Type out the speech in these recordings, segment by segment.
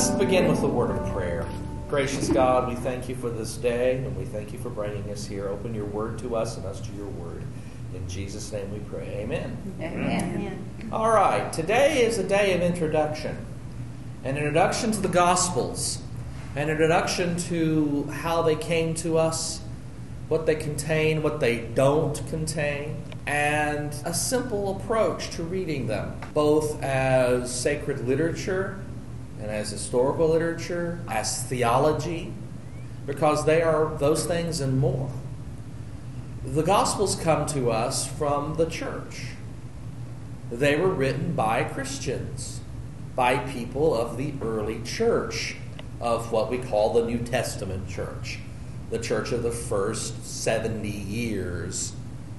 Let's begin with the word of prayer. Gracious God, we thank you for this day and we thank you for bringing us here. Open your word to us and us to your word. In Jesus' name we pray. Amen. Amen. All right, today is a day of introduction an introduction to the Gospels, an introduction to how they came to us, what they contain, what they don't contain, and a simple approach to reading them, both as sacred literature and as historical literature, as theology, because they are those things and more. The Gospels come to us from the church. They were written by Christians, by people of the early church, of what we call the New Testament church, the church of the first 70 years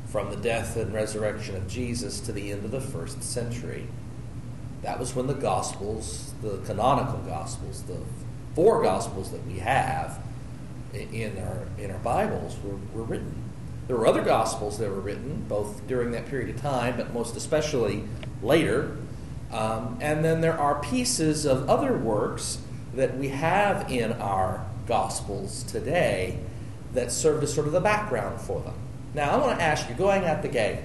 from the death and resurrection of Jesus to the end of the first century. That was when the Gospels, the canonical Gospels, the four Gospels that we have in our, in our Bibles, were, were written. There were other Gospels that were written, both during that period of time, but most especially later. Um, and then there are pieces of other works that we have in our Gospels today that served as sort of the background for them. Now, I want to ask you, going at the gate,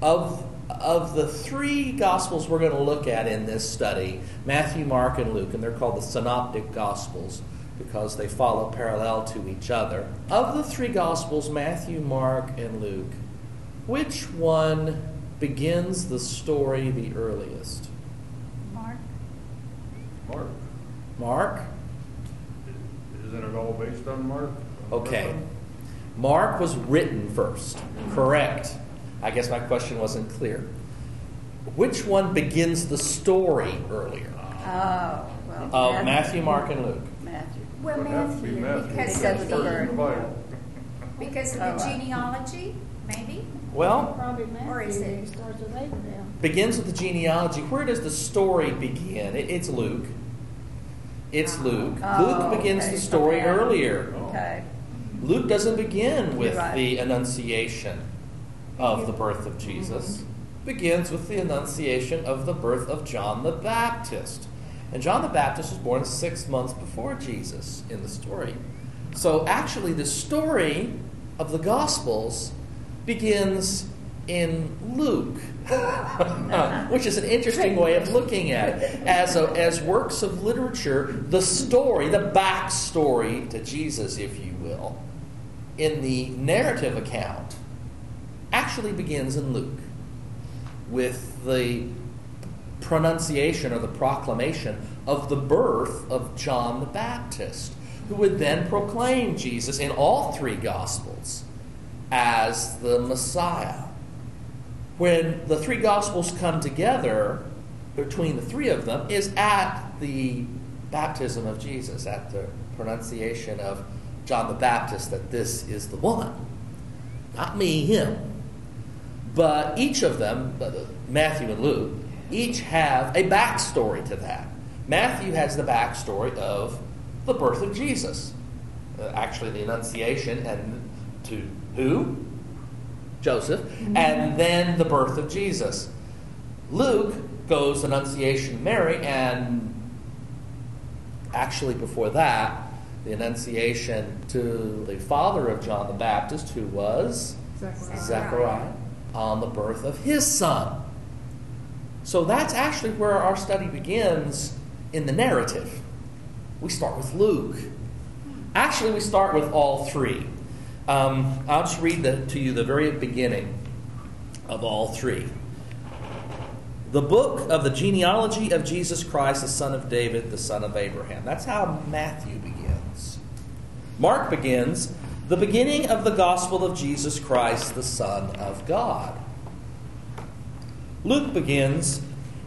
of, of the three Gospels we're going to look at in this study Matthew, Mark, and Luke, and they're called the Synoptic Gospels because they follow parallel to each other. Of the three Gospels, Matthew, Mark, and Luke, which one begins the story the earliest? Mark. Mark. Mark? Isn't it all based on Mark? Okay. Mark was written first. Correct. I guess my question wasn't clear. Which one begins the story earlier? Oh, well. Oh, of Matthew, Mark, and Luke. Matthew. Well, Would have to be Matthew, Matthew. because Because of of the the, birth. the Bible. because of Oh, the right. genealogy, maybe? Well, Probably Or is it- starts with Abraham. begins with the genealogy. Where does the story begin? It, it's Luke. It's ah, Luke. Oh, Luke begins okay. the story Okay. earlier. Okay. Luke doesn't begin with right. the annunciation of the birth of Jesus. Mm-hmm. Begins with the annunciation of the birth of John the Baptist. And John the Baptist was born six months before Jesus in the story. So actually, the story of the Gospels begins in Luke, which is an interesting way of looking at it. As, a, as works of literature, the story, the backstory to Jesus, if you will, in the narrative account, actually begins in Luke with the pronunciation or the proclamation of the birth of John the Baptist, who would then proclaim Jesus in all three Gospels as the Messiah. When the three Gospels come together, between the three of them, is at the baptism of Jesus, at the pronunciation of John the Baptist that this is the one. Not me, him. But each of them, Matthew and Luke, each have a backstory to that. Matthew has the backstory of the birth of Jesus, uh, actually, the Annunciation, and to who? Joseph, and then the birth of Jesus. Luke goes Annunciation Mary, and actually, before that, the Annunciation to the father of John the Baptist, who was Zechariah. Zechariah, on the birth of his son. So that's actually where our study begins in the narrative. We start with Luke. Actually, we start with all three. Um, I'll just read the, to you the very beginning of all three. The book of the genealogy of Jesus Christ, the son of David, the son of Abraham. That's how Matthew begins. Mark begins the beginning of the gospel of Jesus Christ, the Son of God. Luke begins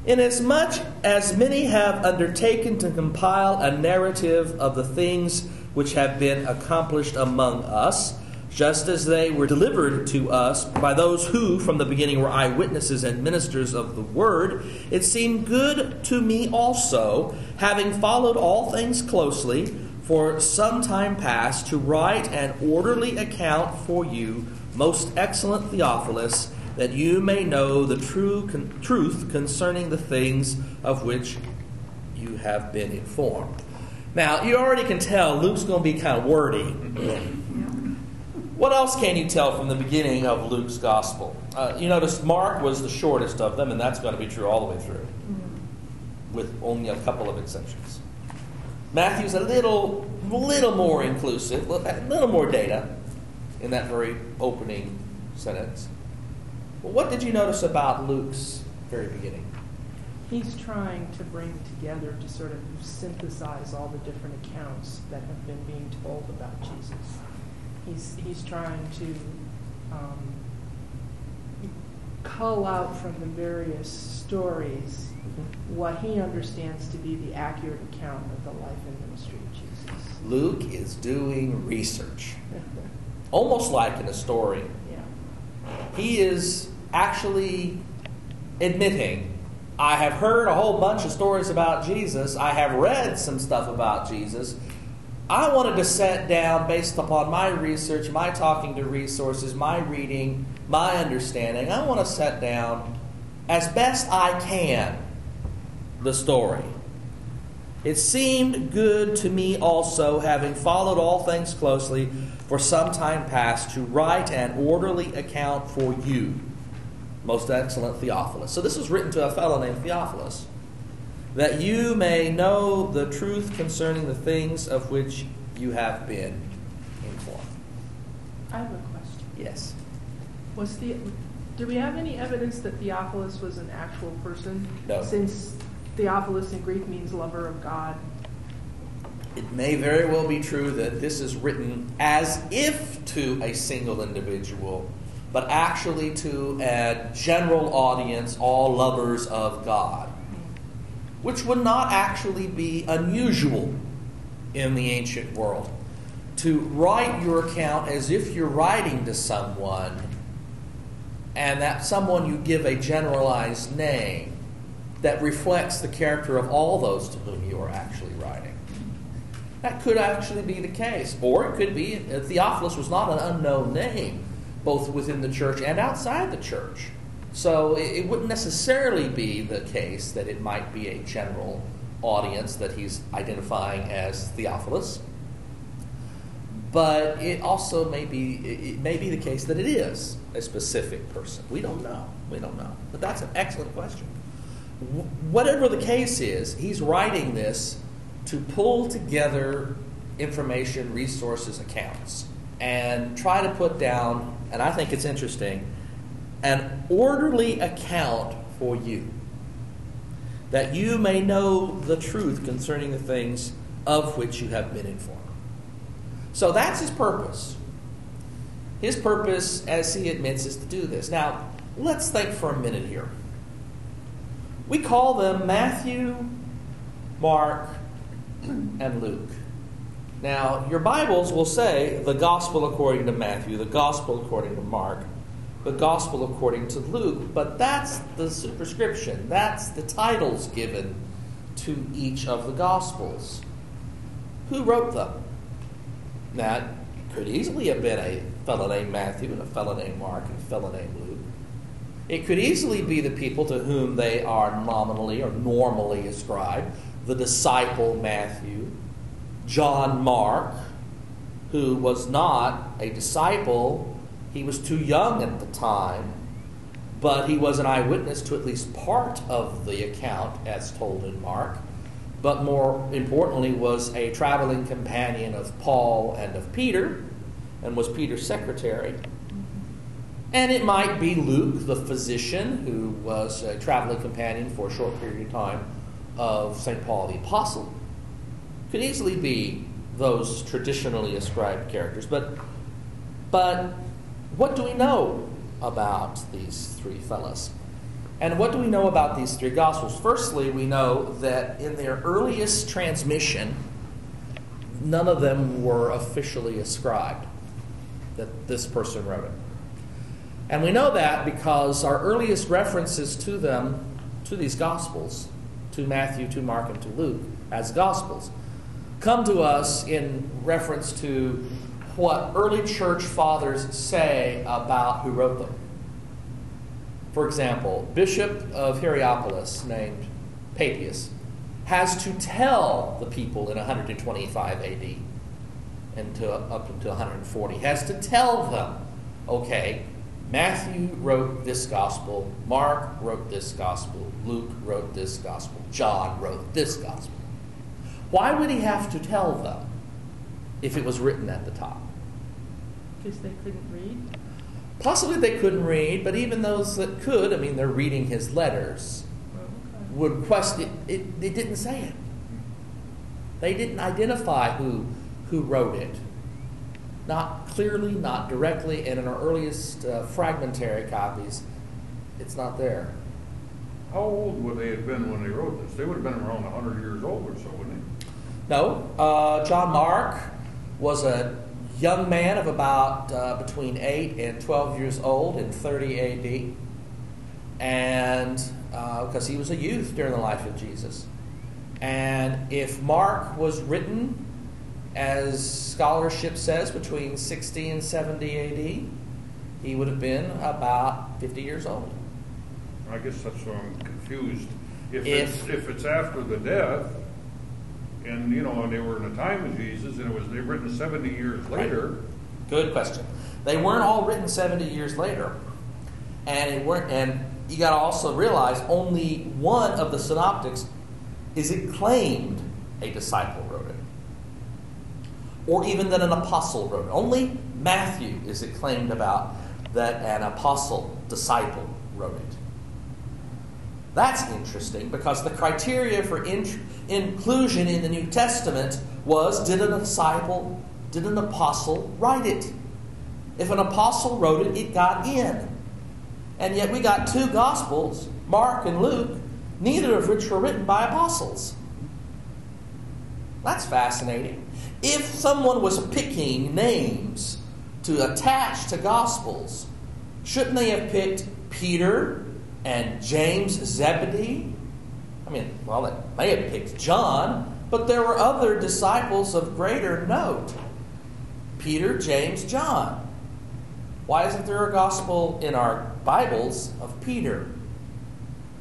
Inasmuch as many have undertaken to compile a narrative of the things which have been accomplished among us, just as they were delivered to us by those who from the beginning were eyewitnesses and ministers of the word, it seemed good to me also, having followed all things closely, for some time past, to write an orderly account for you, most excellent Theophilus, that you may know the true con- truth concerning the things of which you have been informed. Now, you already can tell Luke's going to be kind of wordy. What else can you tell from the beginning of Luke's gospel? Uh, you notice Mark was the shortest of them, and that's going to be true all the way through, with only a couple of exceptions. Matthew's a little, little more inclusive, a little more data in that very opening sentence. Well, what did you notice about Luke's very beginning? He's trying to bring together to sort of synthesize all the different accounts that have been being told about Jesus. He's, he's trying to um, cull out from the various stories what he understands to be the accurate account of the life and ministry of Jesus. Luke is doing research, almost like an historian. yeah. He is actually admitting, I have heard a whole bunch of stories about Jesus, I have read some stuff about Jesus. I wanted to set down, based upon my research, my talking to resources, my reading, my understanding, I want to set down as best I can the story. It seemed good to me also, having followed all things closely for some time past, to write an orderly account for you, most excellent Theophilus. So, this was written to a fellow named Theophilus, that you may know the truth concerning the things of which you have been informed. I have a question. Yes. Do we have any evidence that Theophilus was an actual person? No. Since Theophilus in Greek means lover of God. It may very well be true that this is written as if to a single individual, but actually to a general audience, all lovers of God, which would not actually be unusual in the ancient world. To write your account as if you're writing to someone, and that someone you give a generalized name that reflects the character of all those to whom you are actually writing. That could actually be the case. Or it could be uh, Theophilus was not an unknown name, both within the church and outside the church. So it, it wouldn't necessarily be the case that it might be a general audience that he's identifying as Theophilus. But it also may be, it may be the case that it is a specific person. We don't know. We don't know. But that's an excellent question. Whatever the case is, he's writing this to pull together information, resources, accounts, and try to put down, and I think it's interesting, an orderly account for you, that you may know the truth concerning the things of which you have been informed. So that's his purpose. His purpose, as he admits, is to do this. Now, let's think for a minute here. We call them Matthew, Mark, and Luke. Now, your Bibles will say the gospel according to Matthew, the gospel according to Mark, the gospel according to Luke, but that's the superscription. That's the titles given to each of the gospels. Who wrote them? That could easily have been a fellow named Matthew and a fellow named Mark and a fellow named Luke. It could easily be the people to whom they are nominally or normally ascribed. The disciple Matthew, John Mark, who was not a disciple, he was too young at the time, but he was an eyewitness to at least part of the account as told in Mark but more importantly was a traveling companion of Paul and of Peter, and was Peter's secretary. And it might be Luke, the physician, who was a traveling companion for a short period of time of St. Paul the Apostle. Could easily be those traditionally ascribed characters. But, but what do we know about these three fellows? And what do we know about these three Gospels? Firstly, we know that in their earliest transmission, none of them were officially ascribed, that this person wrote it. And we know that because our earliest references to them, to these Gospels, to Matthew, to Mark, and to Luke, as Gospels, come to us in reference to what early church fathers say about who wrote them. For example, Bishop of Hierapolis named Papias has to tell the people in 125 AD and to, up until 140, has to tell them, okay, Matthew wrote this gospel, Mark wrote this gospel, Luke wrote this gospel, John wrote this gospel. Why would he have to tell them if it was written at the top? Because they couldn't read? Possibly they couldn't read, but even those that could, I mean, they're reading his letters, would question it. It, it didn't say it. They didn't identify who, who wrote it. Not clearly, not directly, and in our earliest uh, fragmentary copies, it's not there. How old would they have been when they wrote this? They would have been around a hundred years old or so, wouldn't they? No, uh, John Mark was a young man of about uh, between 8 and 12 years old in 30 AD. And because he was a youth during the life of Jesus. And if Mark was written, as scholarship says, between 60 and 70 AD, he would have been about 50 years old. I guess that's why I'm confused. If If- it's, if it's after the death, and, you know, they were in the time of Jesus, and it was, they written seventy years Right. later, Good question. They weren't all written 70 years later. And it weren't and you got to also realize only one of the synoptics is it claimed a disciple wrote it. Or even that an apostle wrote it. Only Matthew is it claimed about that an apostle disciple wrote it. That's interesting because the criteria for in- inclusion in the New Testament was did a disciple, did an apostle write it? If an apostle wrote it, it got in. And yet we got two Gospels, Mark and Luke, neither of which were written by apostles. That's fascinating. If someone was picking names to attach to Gospels, shouldn't they have picked Peter and James Zebedee? I mean, well, it may have picked John, but there were other disciples of greater note Peter, James, John. Why isn't there a gospel in our Bibles of Peter?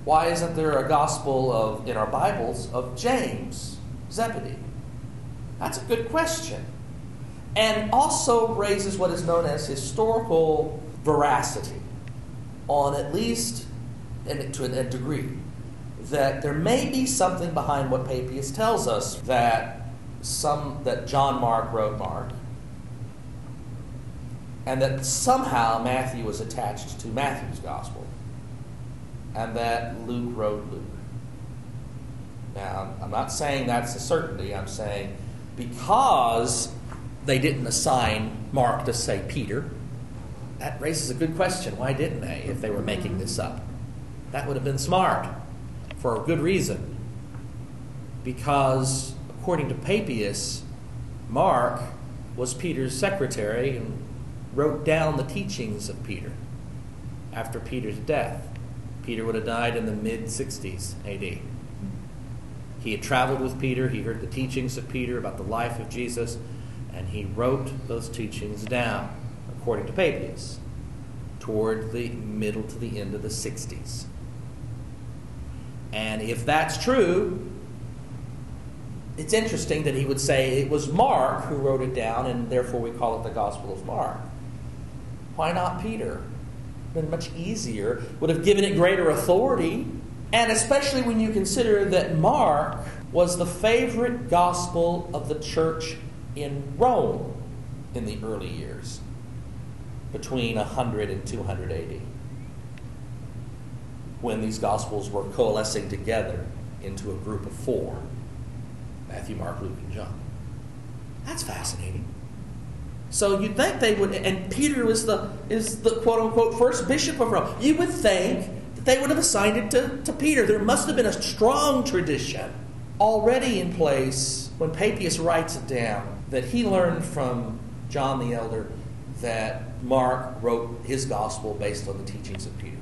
Why isn't there a gospel of in our Bibles of James, Zebedee? That's a good question. And also raises what is known as historical veracity on at least and to a degree that there may be something behind what Papias tells us that some that John Mark wrote Mark and that somehow Matthew was attached to Matthew's gospel and that Luke wrote Luke. Now, I'm not saying that's a certainty. I'm saying because they didn't assign Mark to say Peter, that raises a good question. Why didn't they if they were making this up? That would have been smart for a good reason. Because according to Papias, Mark was Peter's secretary and wrote down the teachings of Peter after Peter's death. Peter would have died in the mid 60s AD. He had traveled with Peter, he heard the teachings of Peter about the life of Jesus, and he wrote those teachings down, according to Papias, toward the middle to the end of the 60s. And if that's true, it's interesting that he would say it was Mark who wrote it down, and therefore we call it the Gospel of Mark. Why not Peter? Been much easier, would have given it greater authority, and especially when you consider that Mark was the favorite gospel of the church in Rome in the early years, between 100 and 200 AD, when these gospels were coalescing together into a group of four Matthew, Mark, Luke, and John. That's fascinating. So you'd think they would, and Peter was the is the quote unquote first bishop of Rome. You would think that they would have assigned it to, to Peter. There must have been a strong tradition already in place when Papias writes it down that he learned from John the Elder that Mark wrote his gospel based on the teachings of Peter.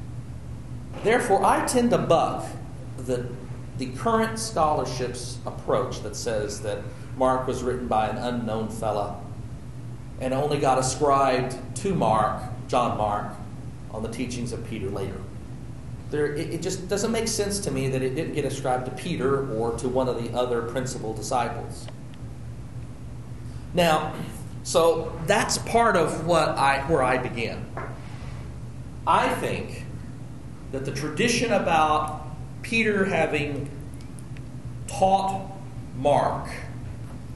Therefore, I tend to buck the, the current scholarship's approach that says that Mark was written by an unknown fella and only got ascribed to Mark, John Mark, on the teachings of Peter later. There, it, it just doesn't make sense to me that it didn't get ascribed to Peter or to one of the other principal disciples. Now, so that's part of what I, where I began. I think that the tradition about Peter having taught Mark,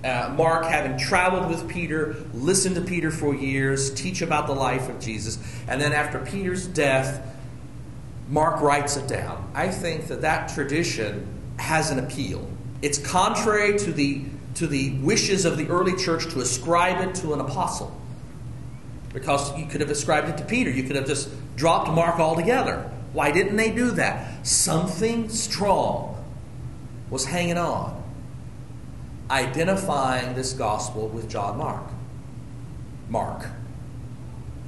uh, Mark having traveled with Peter, listened to Peter for years, teach about the life of Jesus, and then after Peter's death, Mark writes it down. I think that that tradition has an appeal. It's contrary to the to the wishes of the early church to ascribe it to an apostle. Because you could have ascribed it to Peter. You could have just dropped Mark altogether. Why didn't they do that? Something strong was hanging on, identifying this gospel with John Mark. Mark,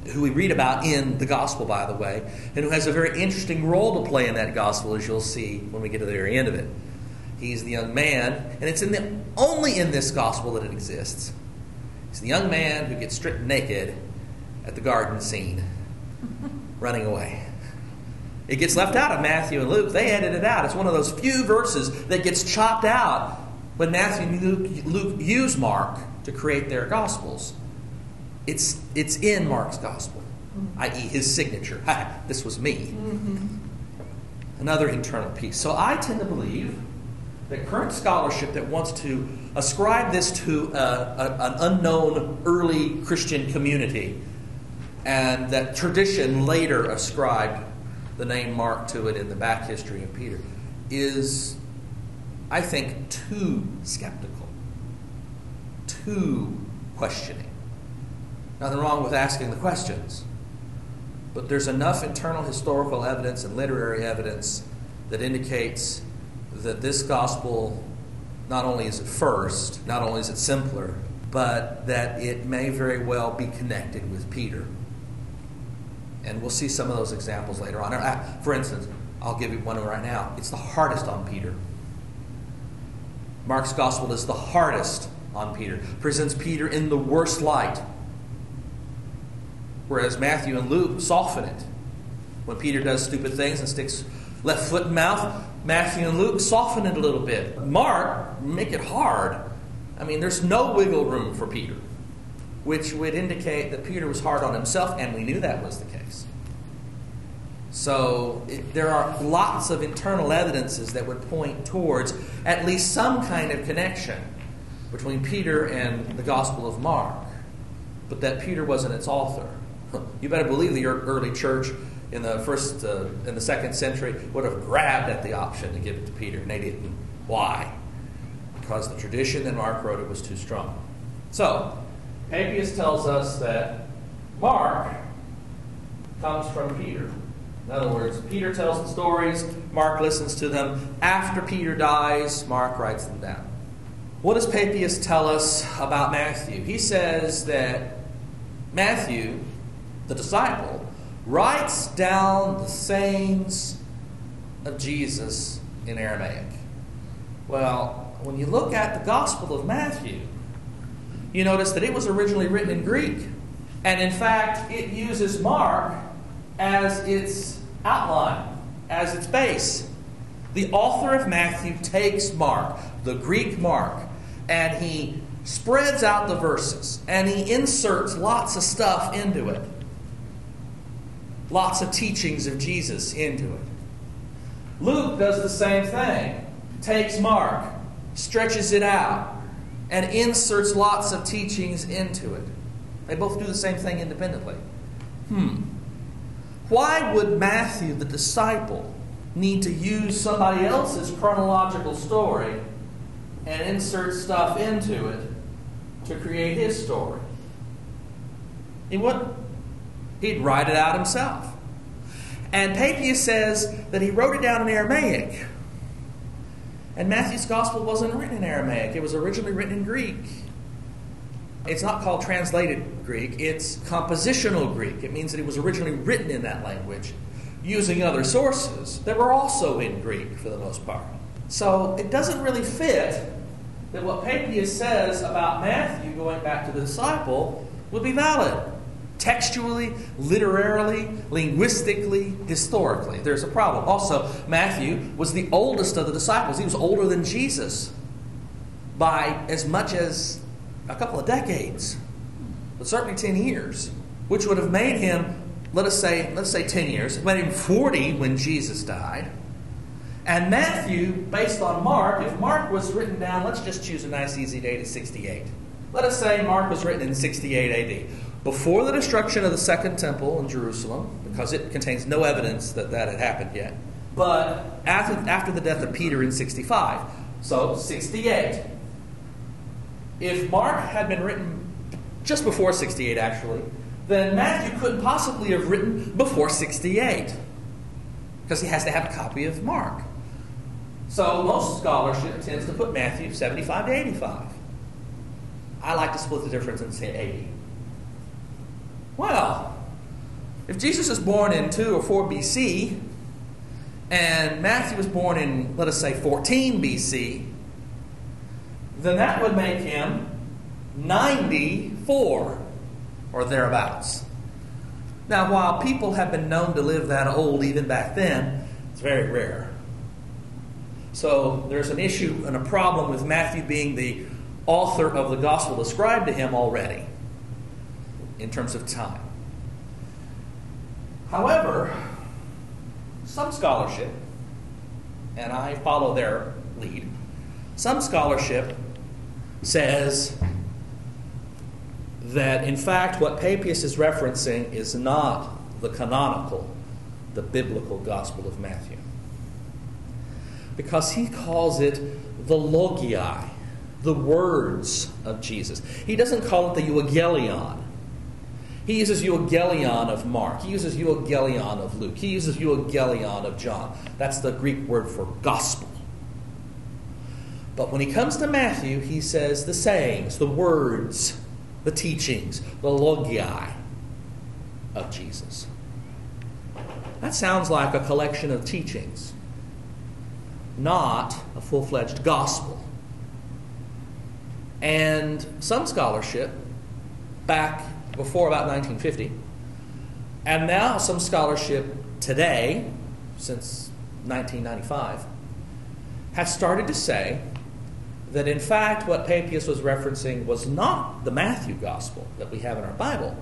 who we read about in the gospel, by the way, and who has a very interesting role to play in that gospel, as you'll see when we get to the very end of it. He's the young man, and it's in the, only in this gospel that it exists. He's the young man who gets stripped naked at the garden scene, running away. It gets left out of Matthew and Luke. They edited it out. It's one of those few verses that gets chopped out when Matthew and Luke, Luke use Mark to create their gospels. It's, it's in Mark's gospel, mm-hmm. i.e., his signature. Ha, this was me. Mm-hmm. Another internal piece. So I tend to believe that current scholarship that wants to ascribe this to a, a, an unknown early Christian community and that tradition later ascribed the name Mark to it in the back history of Peter is, I think, too skeptical, too questioning. Nothing wrong with asking the questions, but there's enough internal historical evidence and literary evidence that indicates that this gospel not only is it first, not only is it simpler, but that it may very well be connected with Peter. And we'll see some of those examples later on. For instance, I'll give you one right now. It's the hardest on Peter. Mark's gospel is the hardest on Peter, presents Peter in the worst light. Whereas Matthew and Luke soften it. When Peter does stupid things and sticks left foot in mouth, Matthew and Luke soften it a little bit. Mark make it hard. I mean, there's no wiggle room for Peter, which would indicate that Peter was hard on himself, and we knew that was the case. So it, there are lots of internal evidences that would point towards at least some kind of connection between Peter and the Gospel of Mark, but that Peter wasn't its author. You better believe the early church in the first uh, in the second century would have grabbed at the option to give it to Peter, and they didn't. Why? Because the tradition that Mark wrote it was too strong. So, Papias tells us that Mark comes from Peter. In other words, Peter tells the stories, Mark listens to them. After Peter dies, Mark writes them down. What does Papias tell us about Matthew? He says that Matthew, the disciple, writes down the sayings of Jesus in Aramaic. Well, when you look at the Gospel of Matthew, you notice that it was originally written in Greek. And in fact, it uses Mark as its outline, as its base. The author of Matthew takes Mark, the Greek Mark, and he spreads out the verses and he inserts lots of stuff into it. Lots of teachings of Jesus into it. Luke does the same thing. Takes Mark, stretches it out, and inserts lots of teachings into it. They both do the same thing independently. Hmm. Why would Matthew, the disciple, need to use somebody else's chronological story and insert stuff into it to create his story? He wouldn't. He'd write it out himself. And Papias says that he wrote it down in Aramaic. And Matthew's gospel wasn't written in Aramaic, it was originally written in Greek. It's not called translated Greek, it's compositional Greek. It means that it was originally written in that language using other sources that were also in Greek for the most part. So it doesn't really fit that what Papias says about Matthew going back to the disciple would be valid. Textually, literarily, linguistically, historically, there's a problem. Also, Matthew was the oldest of the disciples. He was older than Jesus by as much as a couple of decades, but certainly 10 years, which would have made him, let us say, let's say 10 years, made him 40 when Jesus died. And Matthew, based on Mark, if Mark was written down, let's just choose a nice easy date at 68. Let us say Mark was written in 68 AD, before the destruction of the Second Temple in Jerusalem, because it contains no evidence that that had happened yet, but after, after the death of Peter in 65. So 68. If Mark had been written just before 68, actually, then Matthew couldn't possibly have written before 68 because he has to have a copy of Mark. So most scholarship tends to put Matthew 75 to 85. I like to split the difference and say 80. Well, if Jesus is born in 2 or 4 BC, and Matthew was born in, let us say, 14 BC, then that would make him 94 or thereabouts. Now, while people have been known to live that old even back then, it's very rare. So there's an issue and a problem with Matthew being the author of the gospel ascribed to him already in terms of time. However, some scholarship, and I follow their lead, some scholarship says that in fact what Papias is referencing is not the canonical, the biblical Gospel of Matthew. Because he calls it the logiai, the words of Jesus. He doesn't call it the euangelion. He uses euangelion of Mark. He uses euangelion of Luke. He uses euangelion of John. That's the Greek word for gospel. But when he comes to Matthew, he says the sayings, the words, the teachings, the logiai of Jesus. That sounds like a collection of teachings, not a full fledged gospel. And some scholarship back before about 1950, and now some scholarship today, since 1995, has started to say that in fact what Papias was referencing was not the Matthew gospel that we have in our Bible,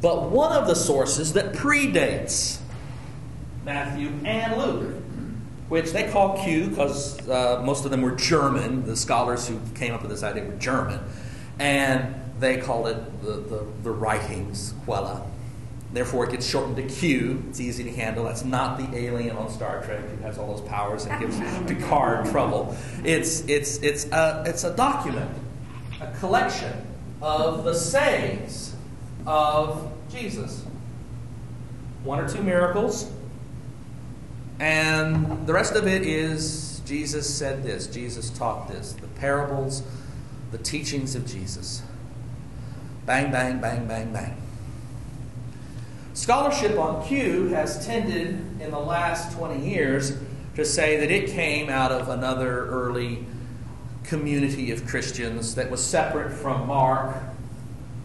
but one of the sources that predates Matthew and Luke, which they call Q because uh, most of them were German. The scholars who came up with this idea were German. And they call it the, the, the writings, Quelle. Therefore, it gets shortened to Q. It's easy to handle. That's not the alien on Star Trek who has all those powers and gives Picard trouble. It's, it's, it's, a, it's a document, a collection of the sayings of Jesus. One or two miracles, and the rest of it is Jesus said this, Jesus taught this, the parables, the teachings of Jesus. Bang, bang, bang, bang, bang. Scholarship on Q has tended in the last 20 years to say that it came out of another early community of Christians that was separate from Mark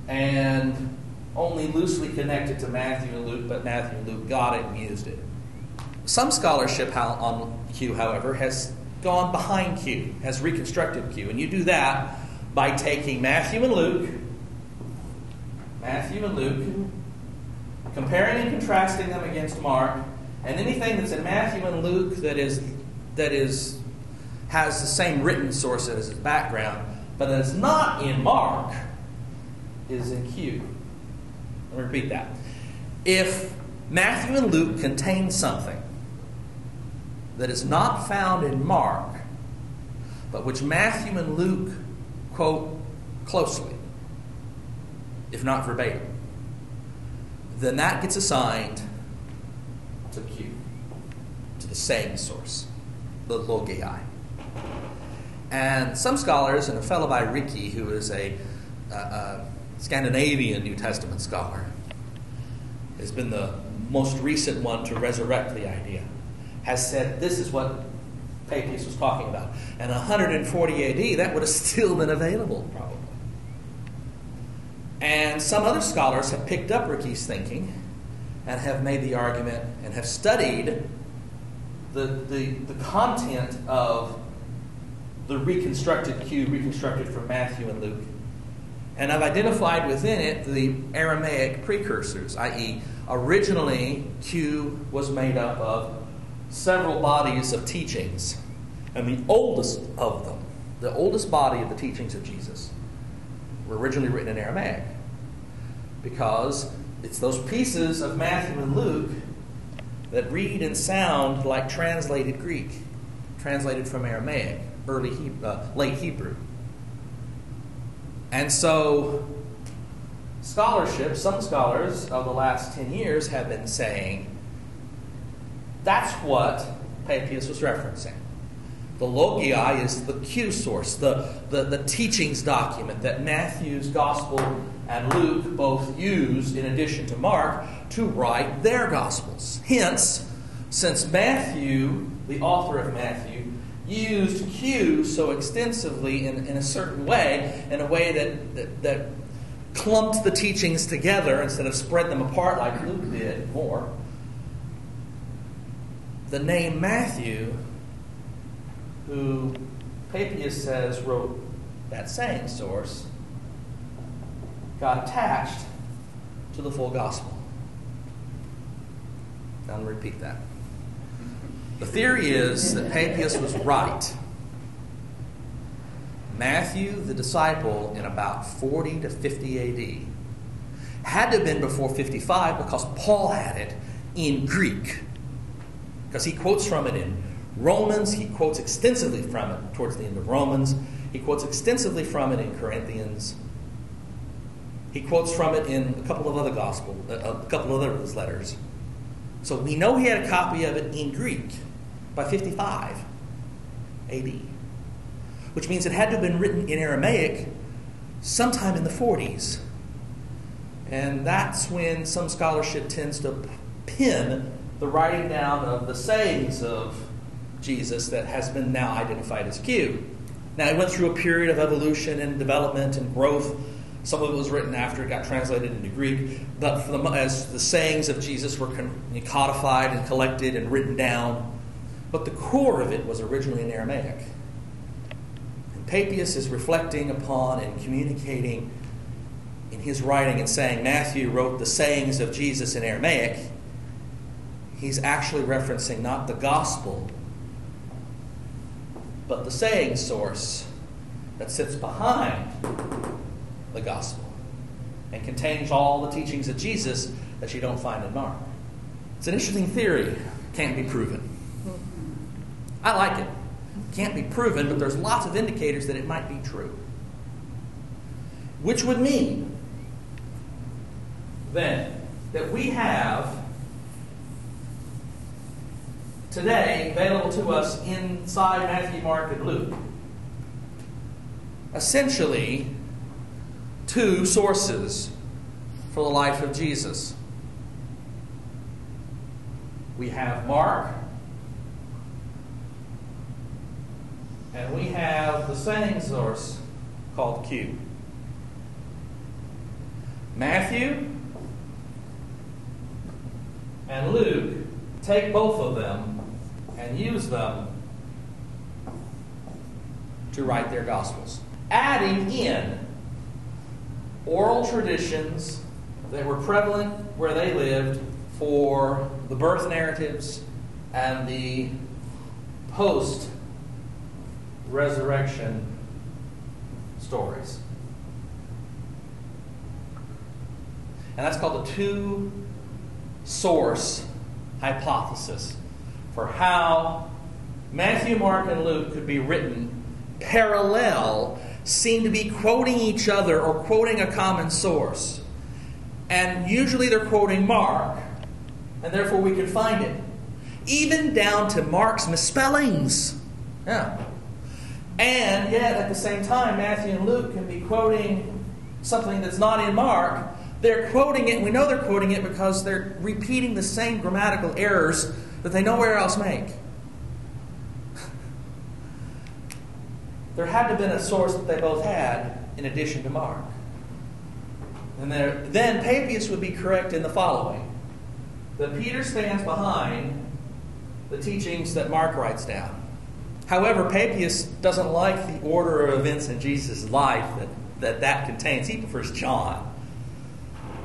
and only loosely connected to Matthew and Luke, but Matthew and Luke got it and used it. Some scholarship on Q, however, has gone behind Q, has reconstructed Q. And you do that by taking Matthew and Luke, Matthew and Luke, comparing and contrasting them against Mark, and anything that's in Matthew and Luke that is that is has the same written source as its background, but that is not in Mark, is in Q. Let me repeat that. If Matthew and Luke contain something that is not found in Mark, but which Matthew and Luke quote closely, if not verbatim, then that gets assigned to Q, to the same source, the Logoi. And some scholars, and a fellow by Ricky, who is a, a Scandinavian New Testament scholar, has been the most recent one to resurrect the idea, has said this is what Papias was talking about. And 140 AD, that would have still been available, probably. And some other scholars have picked up Ricky's thinking and have made the argument and have studied the, the, the content of the reconstructed Q, reconstructed from Matthew and Luke. And I've identified within it the Aramaic precursors, i.e., originally Q was made up of several bodies of teachings. And the oldest of them, the oldest body of the teachings of Jesus, were originally written in Aramaic. Because it's those pieces of Matthew and Luke that read and sound like translated Greek, translated from Aramaic, early Hebrew, uh, late Hebrew. And so, scholarship, some scholars of the last 10 years have been saying that's what Papias was referencing. The logia is the Q source, the, the, the teachings document that Matthew's gospel and Luke both used, in addition to Mark, to write their gospels. Hence, since Matthew, the author of Matthew, used Q so extensively in, in a certain way, in a way that, that, that clumped the teachings together instead of spread them apart like Luke did more, the name Matthew, who Papias says wrote that same source, got attached to the full gospel. Now, I'll repeat that. The theory is that Papias was right. Matthew, the disciple, in about 40 to 50 AD, had to have been before 55 because Paul had it in Greek. Because he quotes from it in Romans, he quotes extensively from it towards the end of Romans, he quotes extensively from it in Corinthians. He quotes from it in a couple of other gospel, uh, a couple of other letters. So we know he had a copy of it in Greek by 55 AD, which means it had to have been written in Aramaic sometime in the 40s. And that's when some scholarship tends to pin the writing down of the sayings of Jesus that has been now identified as Q. Now, it went through a period of evolution and development and growth. Some of it was written after it got translated into Greek, but the, as the sayings of Jesus were codified and collected and written down, but the core of it was originally in Aramaic. And Papias is reflecting upon and communicating in his writing and saying Matthew wrote the sayings of Jesus in Aramaic. He's actually referencing not the gospel, but the saying source that sits behind the gospel and contains all the teachings of Jesus that you don't find in Mark. It's an interesting theory, can't be proven. I like it. Can't be proven, but there's lots of indicators that it might be true. Which would mean then that we have today available to us inside Matthew, Mark, and Luke essentially two sources for the life of Jesus. We have Mark And we have the same source called Q. Matthew and Luke take both of them and use them to write their Gospels, adding in oral traditions that were prevalent where they lived for the birth narratives and the post resurrection stories. And that's called the two source hypothesis for how Matthew, Mark, and Luke could be written parallel, seem to be quoting each other or quoting a common source. And usually they're quoting Mark, and therefore we can find it. Even down to Mark's misspellings. Yeah. And yet, at the same time, Matthew and Luke can be quoting something that's not in Mark. They're quoting it, we know they're quoting it because they're repeating the same grammatical errors that they nowhere else make. There had to have been a source that they both had in addition to Mark. And there, then Papias would be correct in the following that Peter stands behind the teachings that Mark writes down. However, Papias doesn't like the order of events in Jesus' life that that, that contains. He prefers John.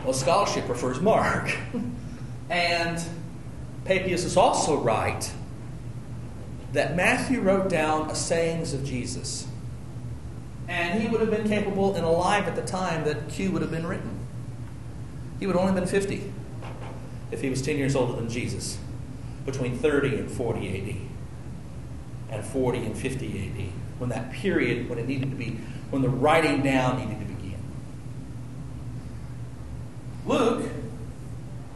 Well, scholarship prefers Mark. and Papias is also right that Matthew wrote down a sayings of Jesus. And he would have been capable and alive at the time that Q would have been written. He would have only been 50 if he was 10 years older than Jesus, between 30 and 40 AD, and 40 and 50 AD, when that period, when it needed to be, when the writing down needed to begin. Luke,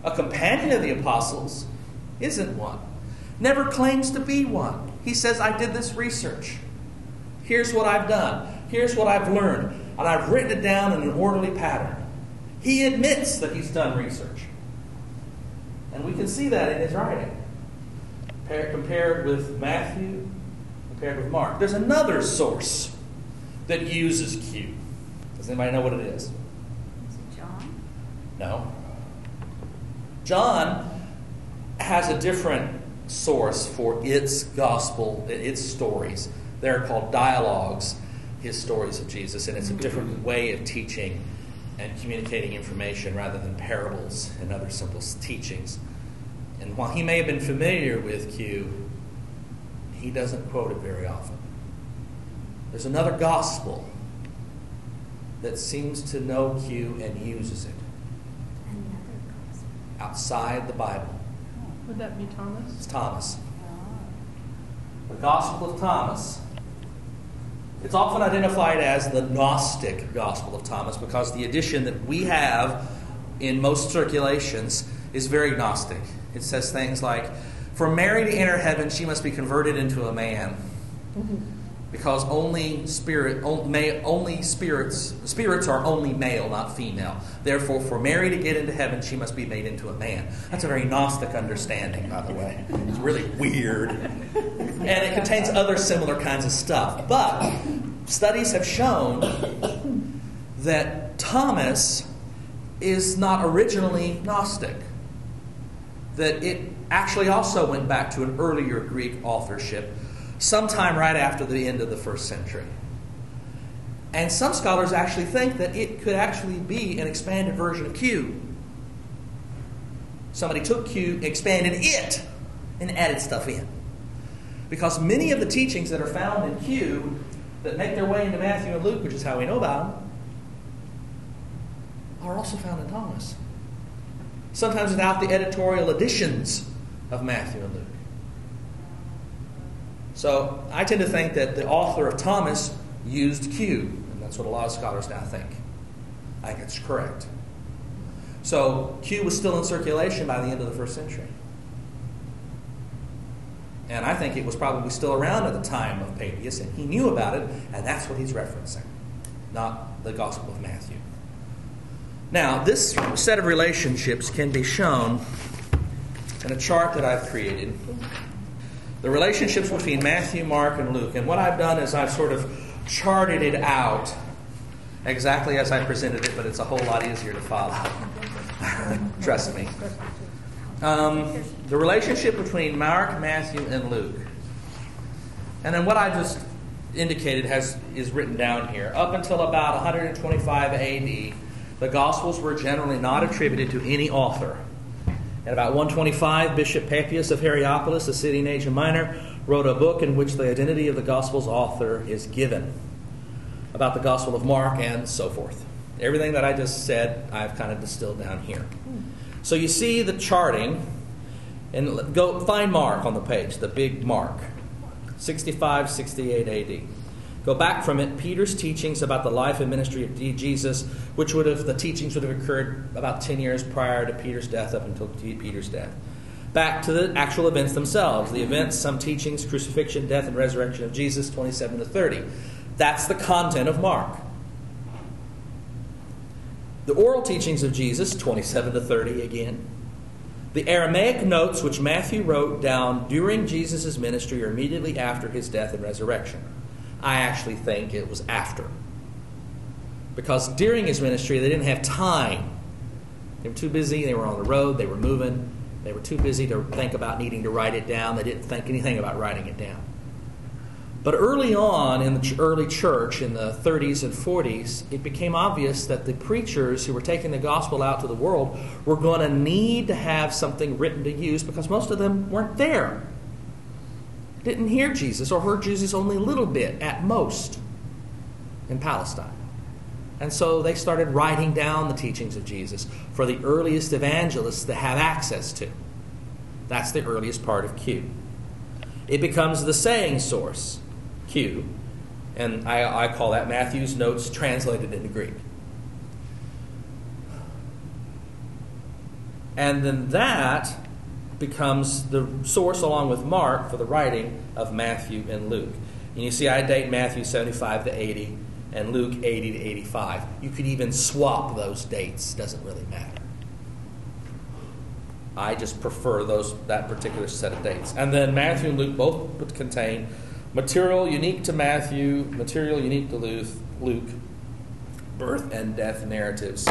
a companion of the apostles, isn't one. Never claims to be one. He says, I did this research. Here's what I've done. Here's what I've learned. And I've written it down in an orderly pattern. He admits that he's done research. And we can see that in his writing. Compared with Matthew, compared with Mark. There's another source that uses Q. Does anybody know what it is? Is it John? No. John has a different source for its gospel, its stories. They're called dialogues, his stories of Jesus, and it's a different mm-hmm. way of teaching and communicating information rather than parables and other simple teachings. And while he may have been familiar with Q, he doesn't quote it very often. There's another gospel that seems to know Q and uses it Another gospel. outside the Bible. Would that be Thomas? It's Thomas? The Gospel of Thomas. It's often identified as the Gnostic Gospel of Thomas because the edition that we have in most circulations is very Gnostic. It says things like, For Mary to enter heaven, she must be converted into a man. Mm-hmm. Because only spirit, only spirits, spirits are only male, not female. Therefore, for Mary to get into heaven, she must be made into a man. That's a very Gnostic understanding, by the way. It's really weird, and it contains other similar kinds of stuff. But studies have shown that Thomas is not originally Gnostic. That it actually also went back to an earlier Greek authorship sometime right after the end of the first century. And some scholars actually think that it could actually be an expanded version of Q. Somebody took Q, expanded it, and added stuff in. Because many of the teachings that are found in Q that make their way into Matthew and Luke, which is how we know about them, are also found in Thomas. Sometimes without the editorial additions of Matthew and Luke. So I tend to think that the author of Thomas used Q, and that's what a lot of scholars now think. I think it's correct. So Q was still in circulation by the end of the first century. And I think it was probably still around at the time of Papias, and he knew about it, and that's what he's referencing, not the Gospel of Matthew. Now, this set of relationships can be shown in a chart that I've created. The relationships between Matthew, Mark, and Luke. And what I've done is I've sort of charted it out exactly as I presented it, but it's a whole lot easier to follow. Trust me. Um, the relationship between Mark, Matthew, and Luke. And then what I just indicated has is written down here. Up until about 125 AD, the Gospels were generally not attributed to any author. At about 125, Bishop Papias of Hierapolis, a city in Asia Minor, wrote a book in which the identity of the Gospel's author is given about the Gospel of Mark and so forth. Everything that I just said, I've kind of distilled down here. So you see the charting, and go find Mark on the page, the big Mark, 65, 68 AD. Go back from it, Peter's teachings about the life and ministry of Jesus, which would have, the teachings would have occurred about 10 years prior to Peter's death, up until Peter's death. Back to the actual events themselves. The events, some teachings, crucifixion, death, and resurrection of Jesus, 27 to 30. That's the content of Mark. The oral teachings of Jesus, 27 to 30 again. The Aramaic notes, which Matthew wrote down during Jesus' ministry or immediately after his death and resurrection. I actually think it was after. because during his ministry they didn't have time. They were too busy, they were on the road, they were moving, they were too busy to think about needing to write it down, they didn't think anything about writing it down. But early on in the early church, in the 30s and 40s, it became obvious that the preachers who were taking the gospel out to the world were going to need to have something written to use because most of them weren't there. Didn't hear Jesus or heard Jesus only a little bit at most in Palestine. And so they started writing down the teachings of Jesus for the earliest evangelists to have access to. That's the earliest part of Q. It becomes the saying source, Q, and I, I call that Matthew's notes translated into Greek. And then that becomes the source, along with Mark, for the writing of Matthew and Luke. And you see, I date Matthew 75 to 80 and Luke 80 to 85. You could even swap those dates, doesn't really matter. I just prefer those that particular set of dates. And then Matthew and Luke both contain material unique to Matthew, material unique to Luke, Luke birth and death narratives,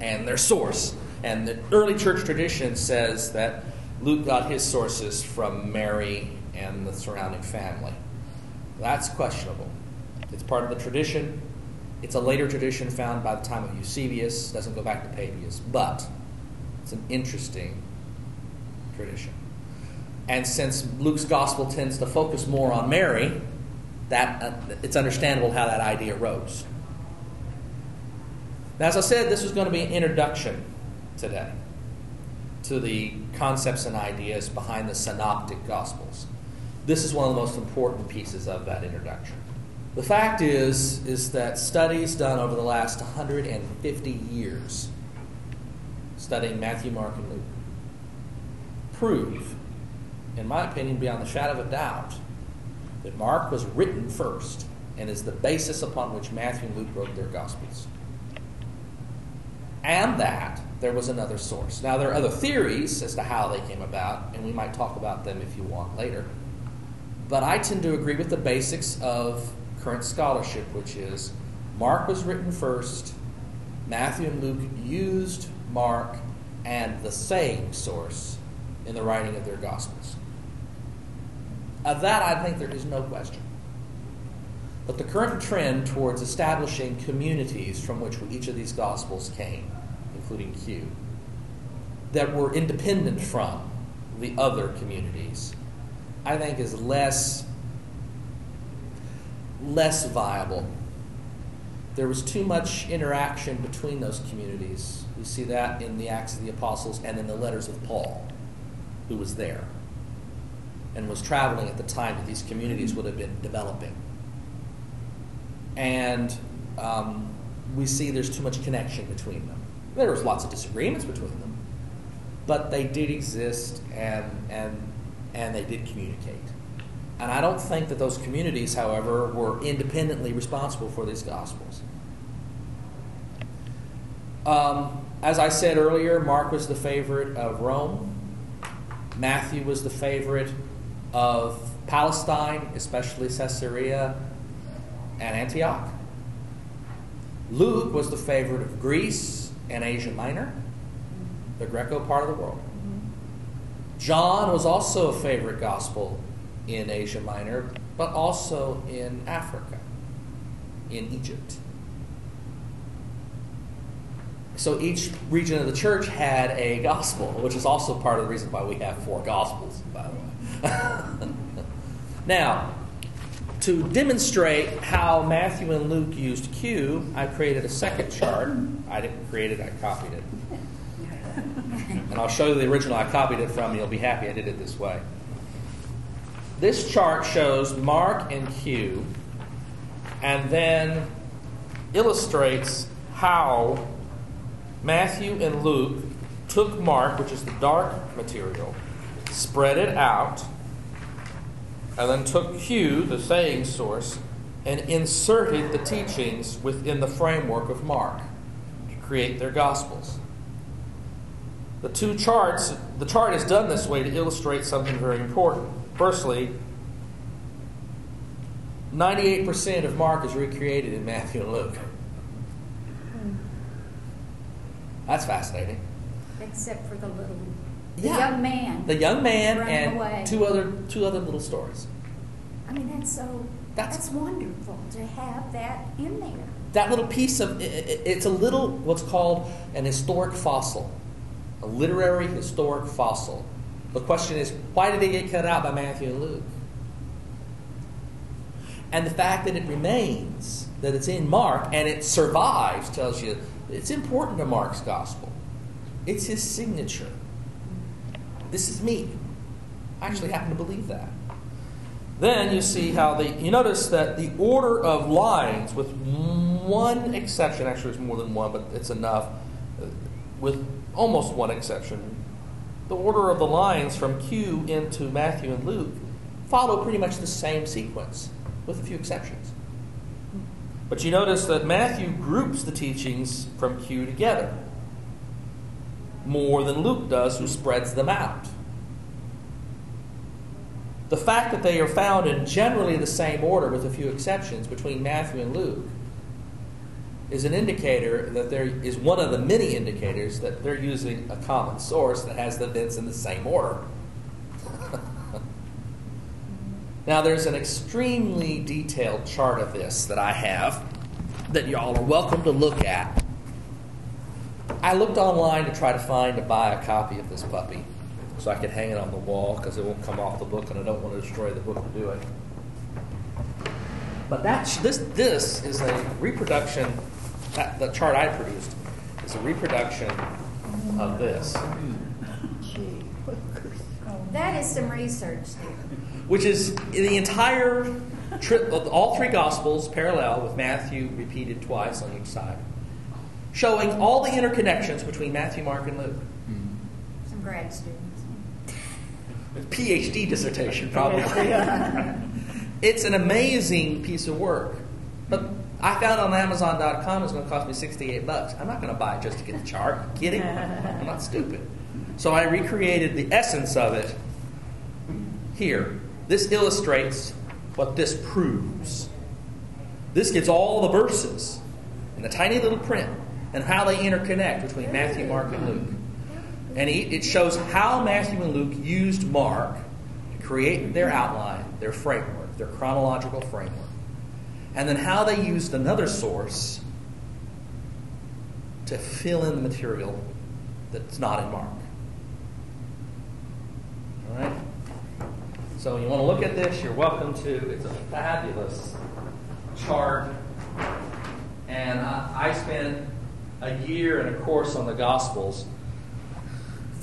and their source. And the early church tradition says that Luke got his sources from Mary and the surrounding family. That's questionable. It's part of the tradition. It's a later tradition found by the time of Eusebius, doesn't go back to Papias, but it's an interesting tradition. And since Luke's gospel tends to focus more on Mary, that uh, it's understandable how that idea arose. Now, as I said, this was going to be an introduction today to the concepts and ideas behind the synoptic gospels. This is one of the most important pieces of that introduction. The fact is is that studies done over the last 150 years studying Matthew, Mark, and Luke prove, in my opinion, beyond the shadow of a doubt, that Mark was written first and is the basis upon which Matthew and Luke wrote their Gospels. And that there was another source. Now, there are other theories as to how they came about, and we might talk about them if you want later. But I tend to agree with the basics of current scholarship, which is Mark was written first, Matthew and Luke used Mark and the same source in the writing of their Gospels. Of that, I think there is no question. But the current trend towards establishing communities from which each of these Gospels came, including Q, that were independent from the other communities, I think is less, less viable. There was too much interaction between those communities. We see that in the Acts of the Apostles and in the letters of Paul, who was there and was traveling at the time that these communities would have been developing. And um, we see there's too much connection between them. There was lots of disagreements between them, but they did exist and, and, and they did communicate. And I don't think that those communities, however, were independently responsible for these gospels. Um, as I said earlier, Mark was the favorite of Rome. Matthew was the favorite of Palestine, especially Caesarea and Antioch. Luke was the favorite of Greece and Asia Minor, mm-hmm. the Greco part of the world. Mm-hmm. John was also a favorite gospel in Asia Minor, but also in Africa, in Egypt. So each region of the church had a gospel, which is also part of the reason why we have four gospels, by the way. now, to demonstrate how Matthew and Luke used Q, I created a second chart. I didn't create it, I copied it. And I'll show you the original I copied it from, and you'll be happy I did it this way. This chart shows Mark and Q, and then illustrates how Matthew and Luke took Mark, which is the dark material, spread it out, and then took Q, the saying source, and inserted the teachings within the framework of Mark to create their gospels. The two charts, the chart is done this way to illustrate something very important. Firstly, 98% of Mark is recreated in Matthew and Luke. Hmm. That's fascinating. Except for the little, the Yeah. young man. The young man and away. two other two other little stories. I mean, that's so, That's- that's wonderful to have that in there. That little piece of it's a little what's called an historic fossil, a literary historic fossil. The question is, why did it get cut out by Matthew and Luke? And the fact that it remains, that it's in Mark and it survives, tells you it's important to Mark's gospel. It's his signature. This is me. I actually happen to believe that. Then you see how the you notice that the order of lines, with one exception, actually it's more than one, but it's enough, with almost one exception, the order of the lines from Q into Matthew and Luke follow pretty much the same sequence, with a few exceptions. But you notice that Matthew groups the teachings from Q together more than Luke does, who spreads them out. The fact that they are found in generally the same order, with a few exceptions, between Matthew and Luke, is an indicator that there is one of the many indicators that they're using a common source that has the events in the same order. now, there's an extremely detailed chart of this that I have that y'all are welcome to look at. I looked online to try to find to buy a copy of this puppy so I could hang it on the wall because it won't come off the book and I don't want to destroy the book to do it. But that this this is a reproduction. That the chart I produced is a reproduction of this, That is some research there. which is the entire trip. of All three Gospels parallel with Matthew repeated twice on each side, showing all the interconnections between Matthew, Mark, and Luke. Some grad students. PhD dissertation, probably. it's an amazing piece of work. But I found on Amazon.com it's going to cost me 68 bucks. I'm not going to buy it just to get the chart. You kidding? I'm not stupid. So I recreated the essence of it here. This illustrates what this proves. This gives all the verses in the tiny little print and how they interconnect between Matthew, Mark, and Luke. And it shows how Matthew and Luke used Mark to create their outline, their framework, their chronological framework. And then how they used another source to fill in the material that's not in Mark. All right? So you want to look at this, you're welcome to. It's a fabulous chart. And I, I spent a year and a course on the Gospels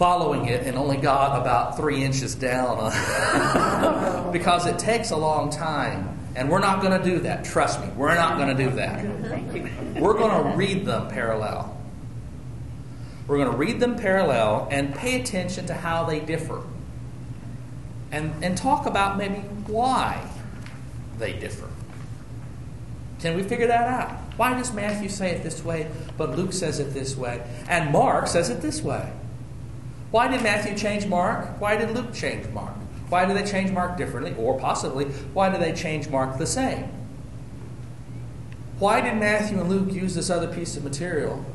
following it and only got about three inches down because it takes a long time. And we're not going to do that. Trust me, we're not going to do that. We're going to read them parallel. We're going to read them parallel and pay attention to how they differ. And, and talk about maybe why they differ. Can we figure that out? Why does Matthew say it this way, but Luke says it this way, and Mark says it this way? Why did Matthew change Mark? Why did Luke change Mark? Why do they change Mark differently? Or possibly, why do they change Mark the same? Why did Matthew and Luke use this other piece of material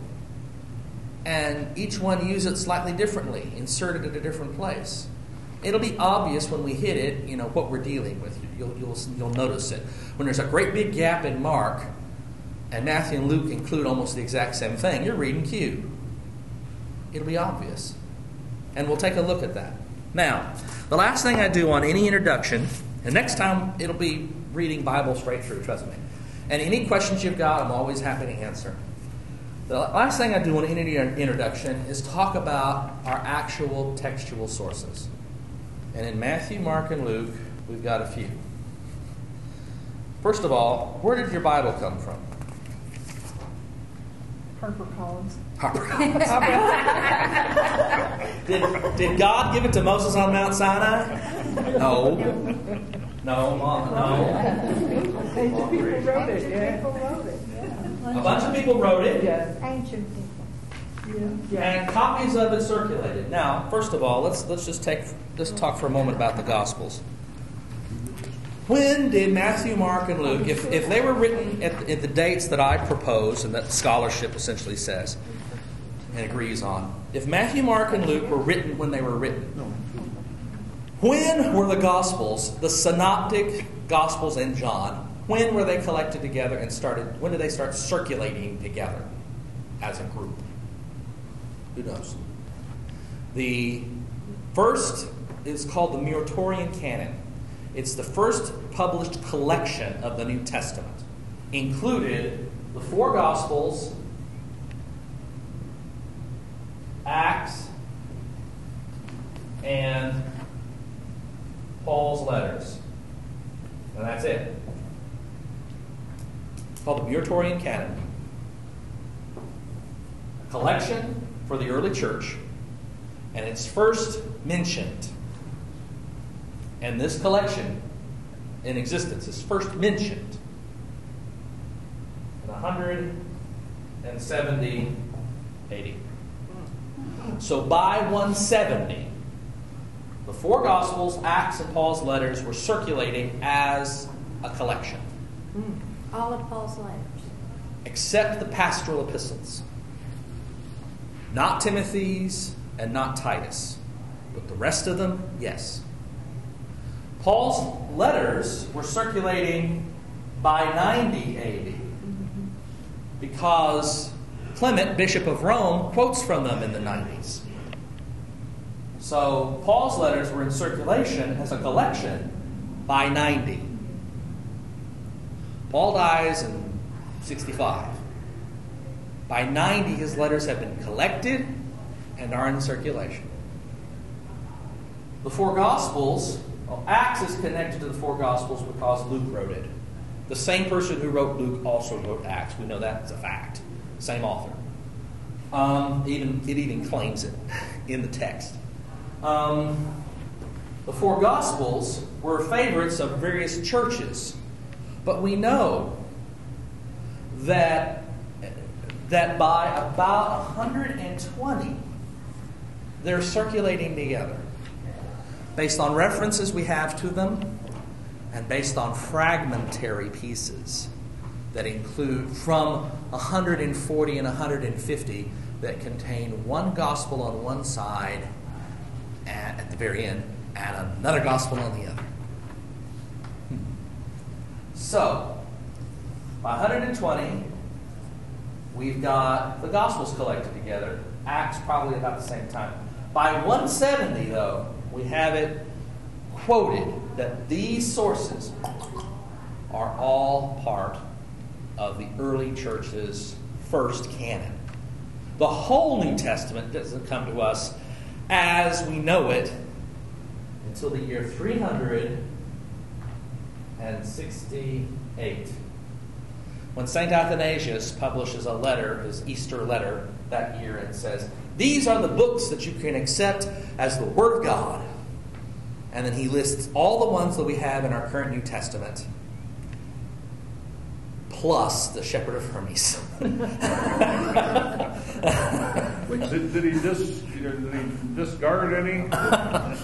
and each one use it slightly differently, insert it at a different place? It'll be obvious when we hit it, you know, what we're dealing with. You'll, you'll, you'll notice it. When there's a great big gap in Mark, and Matthew and Luke include almost the exact same thing, you're reading Q. It'll be obvious. And we'll take a look at that. Now, the last thing I do on any introduction, and next time it'll be reading Bible straight through, trust me. And any questions you've got, I'm always happy to answer. The last thing I do on any introduction is talk about our actual textual sources. And in Matthew, Mark, and Luke, we've got a few. First of all, where did your Bible come from? Harper Collins. Harper. did, did God give it to Moses on Mount Sinai? No. No, Mom, no. Ancient people wrote it, yeah. A bunch of people wrote it, Yeah, Ancient people. yeah, yeah. and copies of it circulated. Now, first of all, let's let's just take let's talk for a moment about the Gospels. When did Matthew, Mark, and Luke, if, if they were written at, at the dates that I propose and that scholarship essentially says and agrees on, if Matthew, Mark, and Luke were written when they were written, when were the Gospels, the Synoptic Gospels and John, when were they collected together and started, when did they start circulating together as a group? Who knows? The first is called the Muratorian Canon. It's the first published collection of the New Testament. Included the four Gospels, Acts, and Paul's letters. And that's it. It's called the Muratorian Canon. A collection for the early church, and it's first mentioned. And this collection in existence is first mentioned in 170 AD. So by 170, the four Gospels, Acts, and Paul's letters were circulating as a collection, All of Paul's letters. except the pastoral epistles. Not Timothy's and not Titus, but the rest of them, yes. Paul's letters were circulating by 90 AD because Clement, Bishop of Rome, quotes from them in the 90s. So Paul's letters were in circulation as a collection by 90. Paul dies in 65. By 90, his letters have been collected and are in circulation. The four Gospels, well, Acts is connected to the four Gospels because Luke wrote it. The same person who wrote Luke also wrote Acts. We know that's a fact. Same author. Um, even it even claims it in the text. Um, the four Gospels were favorites of various churches, but we know that that by about 120 they're circulating together based on references we have to them and based on fragmentary pieces that include from 140 and 150 that contain one gospel on one side and, at the very end and another gospel on the other. So, by 120, we've got the gospels collected together. Acts probably about the same time. By 170, though, we have it quoted that these sources are all part of the early church's first canon. The whole New Testament doesn't come to us as we know it until the year 368. When St. Athanasius publishes a letter, his Easter letter that year, and says, These are the books that you can accept as the Word of God. And then he lists all the ones that we have in our current New Testament, plus the Shepherd of Hermes. Did, did he dis, did he discard any?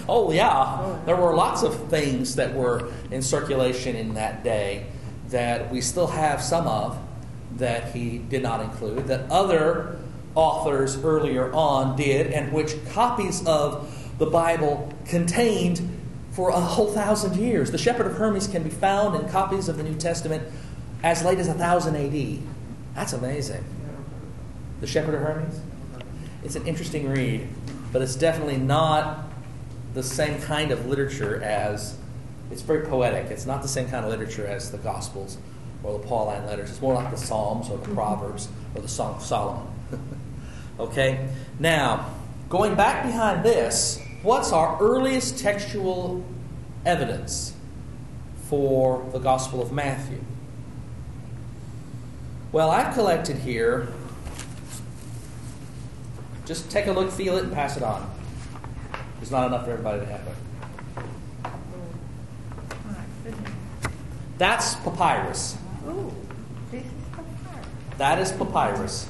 oh, yeah. There were lots of things that were in circulation in that day that we still have some of that he did not include, that other authors earlier on did, and which copies of the Bible contained for a whole thousand years. The Shepherd of Hermes can be found in copies of the New Testament as late as 1000 AD. That's amazing. The Shepherd of Hermes? It's an interesting read, but it's definitely not the same kind of literature as it's very poetic. It's not the same kind of literature as the Gospels or the Pauline letters. It's more like the Psalms or the mm-hmm. Proverbs or the Song of Solomon. okay? Now, going back behind this, what's our earliest textual evidence for the Gospel of Matthew? Well, I've collected here. Just take a look, feel it, and pass it on. There's not enough for everybody to have it. That's papyrus. Ooh, this is papyrus. That is papyrus.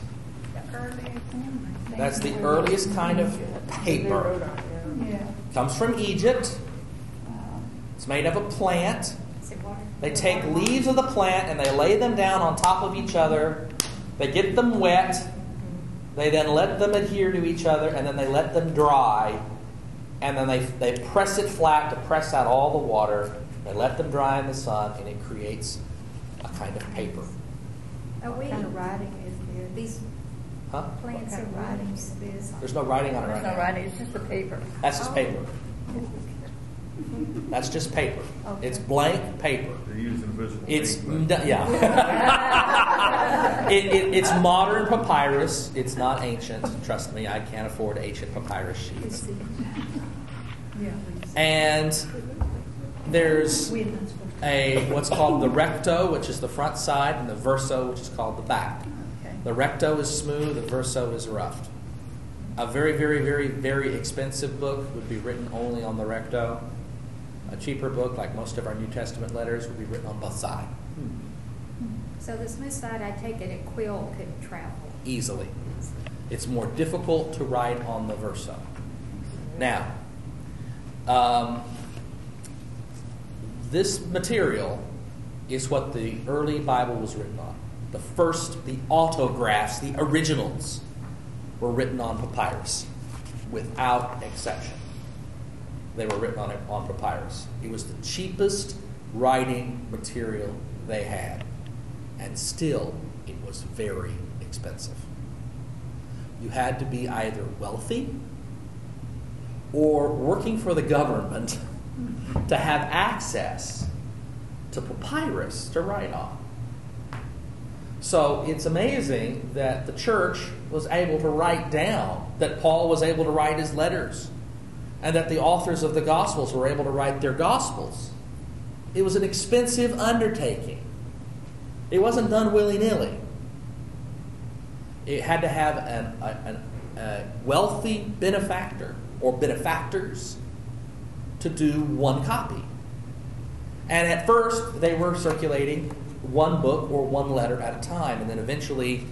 That's the earliest kind of paper. Comes from Egypt. It's made of a plant. They take leaves of the plant and they lay them down on top of each other. They get them wet. They then let them adhere to each other and then they let them dry. And then they, they press it flat to press out all the water. They let them dry in the sun and it creates a kind of paper. What kind of writing is there? these Huh? Plants and of writing leaves, is this? There's no writing on it There's no now. writing, it's just a paper. That's just oh. paper. That's just paper. Okay. It's blank paper. They're using visible It's n- yeah. it, it, it's modern papyrus. It's not ancient. Trust me, I can't afford ancient papyrus sheets. Yeah. And there's We're not supposed to. a what's called the recto, which is the front side, and the verso, which is called the back. The recto is smooth. The verso is rough. A very, very, very, very expensive book would be written only on the recto. A cheaper book, like most of our New Testament letters, would be written on both sides so the smooth side, I take it a quill could travel. easily. It's more difficult to write on the verso. Now, um, this material is what the early Bible was written on. The first, the autographs, the originals, were written on papyrus, without exception. They were written on on papyrus. It was the cheapest writing material they had, and still, it was very expensive. You had to be either wealthy or working for the government to have access to papyrus to write on. So it's amazing that the church was able to write down, that Paul was able to write his letters, and that the authors of the Gospels were able to write their Gospels. It was an expensive undertaking. It wasn't done willy nilly. It had to have an, a, a wealthy benefactor or benefactors to do one copy. And at first, they were circulating one book or one letter at a time, and then eventually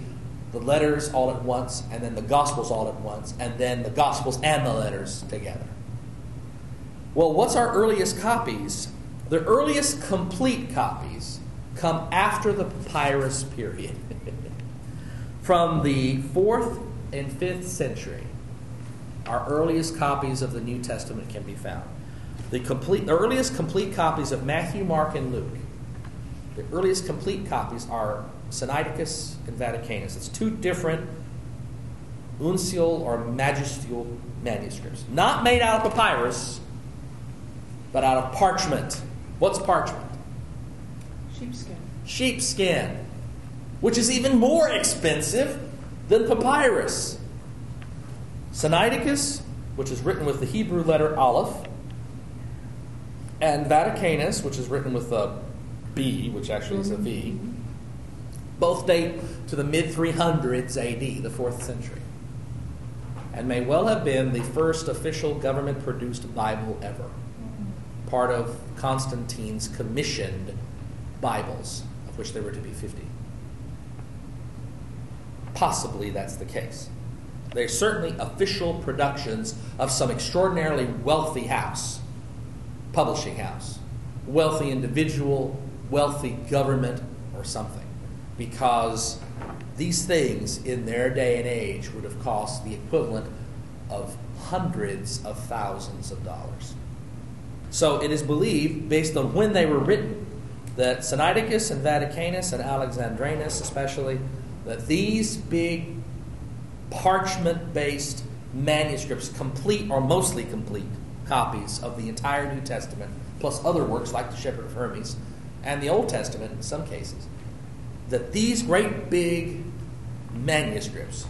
the letters all at once, and then the Gospels all at once, and then the Gospels and the letters together. Well, what's our earliest copies? The earliest complete copies come after the papyrus period. From the 4th and 5th century, our earliest copies of the New Testament can be found. The, complete, the earliest complete copies of Matthew, Mark, and Luke, the earliest complete copies are Sinaiticus and Vaticanus. It's two different uncial or majuscule manuscripts, not made out of papyrus, but out of parchment. What's parchment? Sheepskin. Sheepskin, which is even more expensive than papyrus. Sinaiticus, which is written with the Hebrew letter Aleph, and Vaticanus, which is written with a B, which actually is a V, mm-hmm. both date to the mid 300s AD, the 4th century, and may well have been the first official government produced Bible ever, mm-hmm. part of Constantine's commissioned Bibles, of which there were to be 50. Possibly that's the case. They're certainly official productions of some extraordinarily wealthy house, publishing house, wealthy individual, wealthy government, or something. Because these things in their day and age would have cost the equivalent of hundreds of thousands of dollars. So it is believed, based on when they were written, that Sinaiticus and Vaticanus and Alexandrinus, especially, that these big parchment based manuscripts, complete or mostly complete copies of the entire New Testament, plus other works like the Shepherd of Hermes and the Old Testament in some cases, that these great big manuscripts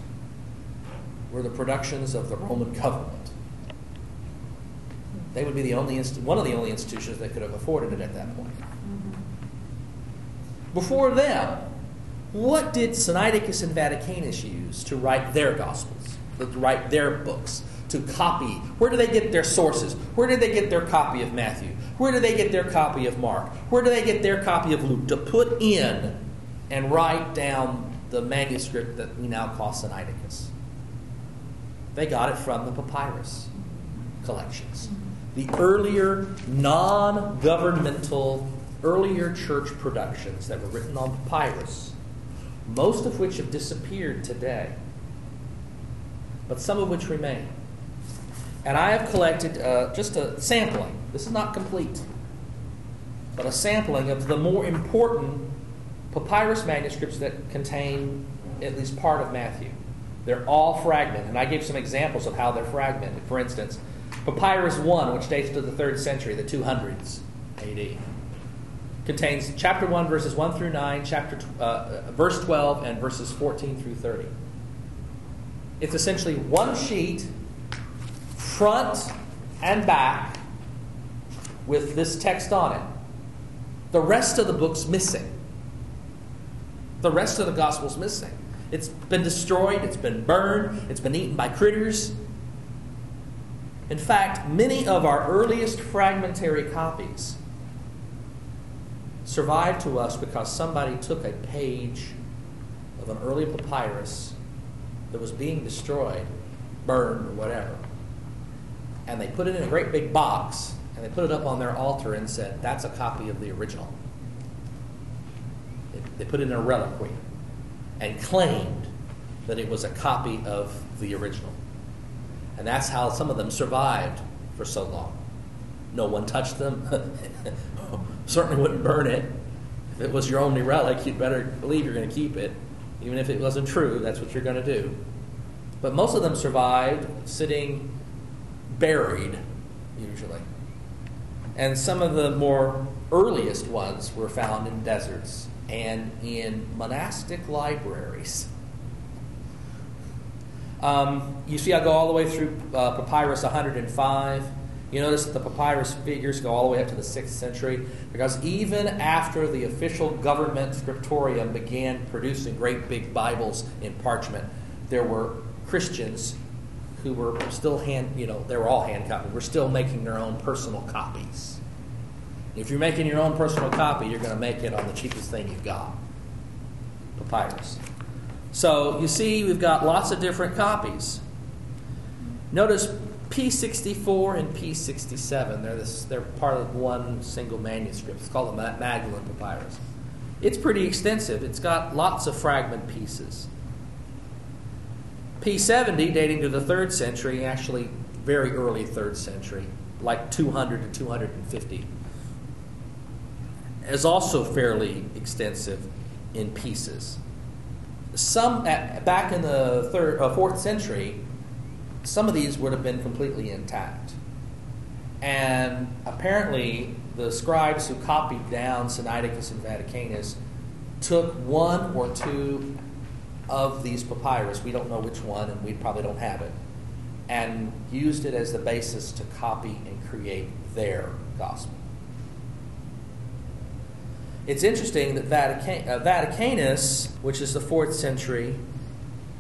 were the productions of the Roman government. They would be the only inst- one of the only institutions that could have afforded it at that point. Mm-hmm. Before them, what did Sinaiticus and Vaticanus use to write their Gospels, to write their books, to copy? Where do they get their sources? Where did they get their copy of Matthew? Where do they get their copy of Mark? Where do they get their copy of Luke? To put in and write down the manuscript that we now call Sinaiticus. They got it from the papyrus collections. The earlier non governmental earlier church productions that were written on papyrus, most of which have disappeared today, but some of which remain. And I have collected uh, just a sampling. This is not complete, but a sampling of the more important papyrus manuscripts that contain at least part of Matthew. They're all fragmented, and I gave some examples of how they're fragmented. For instance, Papyrus 1, which dates to the 3rd century, the 200s AD, contains chapter 1, verses 1 through 9, chapter, uh, verse 12, and verses 14 through 30. It's essentially one sheet, front and back, with this text on it. The rest of the book's missing. The rest of the gospel's missing. It's been destroyed, it's been burned, it's been eaten by critters. In fact, many of our earliest fragmentary copies survived to us because somebody took a page of an early papyrus that was being destroyed, burned, or whatever, and they put it in a great big box and they put it up on their altar and said, That's a copy of the original. They put it in a reliquary and claimed that it was a copy of the original. And that's how some of them survived for so long. No one touched them. Certainly wouldn't burn it. If it was your only relic, you'd better believe you're going to keep it. Even if it wasn't true, that's what you're going to do. But most of them survived sitting buried, usually. And some of the more earliest ones were found in deserts and in monastic libraries. Um, you see, I go all the way through uh, Papyrus 105. You notice that the papyrus figures go all the way up to the 6th century because even after the official government scriptorium began producing great big Bibles in parchment, there were Christians who were still hand, you know, they were all hand copied, were still making their own personal copies. If you're making your own personal copy, you're going to make it on the cheapest thing you've got papyrus. So you see, we've got lots of different copies. Notice P64 and P67. They're, this, they're part of one single manuscript. It's called the Magdalen Papyrus. It's pretty extensive, it's got lots of fragment pieces. P70, dating to the 3rd century, actually very early 3rd century, like 200 to 250 is also fairly extensive in pieces. Some at, back in the third, uh, fourth century, some of these would have been completely intact, and apparently the scribes who copied down Sinaiticus and Vaticanus took one or two of these papyrus. We don't know which one, and we probably don't have it, and used it as the basis to copy and create their gospel. It's interesting that Vatican, uh, Vaticanus, which is the fourth century,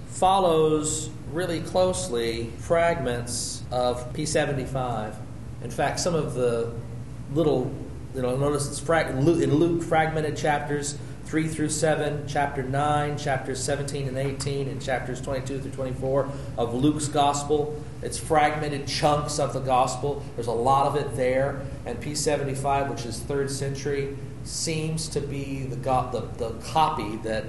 follows really closely fragments of P75. In fact, some of the little, you know, notice it's frag- in Luke fragmented chapters 3 through 7, chapter 9, chapters 17 and 18, and chapters 22 through 24 of Luke's gospel. It's fragmented chunks of the gospel. There's a lot of it there. And P75, which is 3rd century, seems to be the, the, the copy that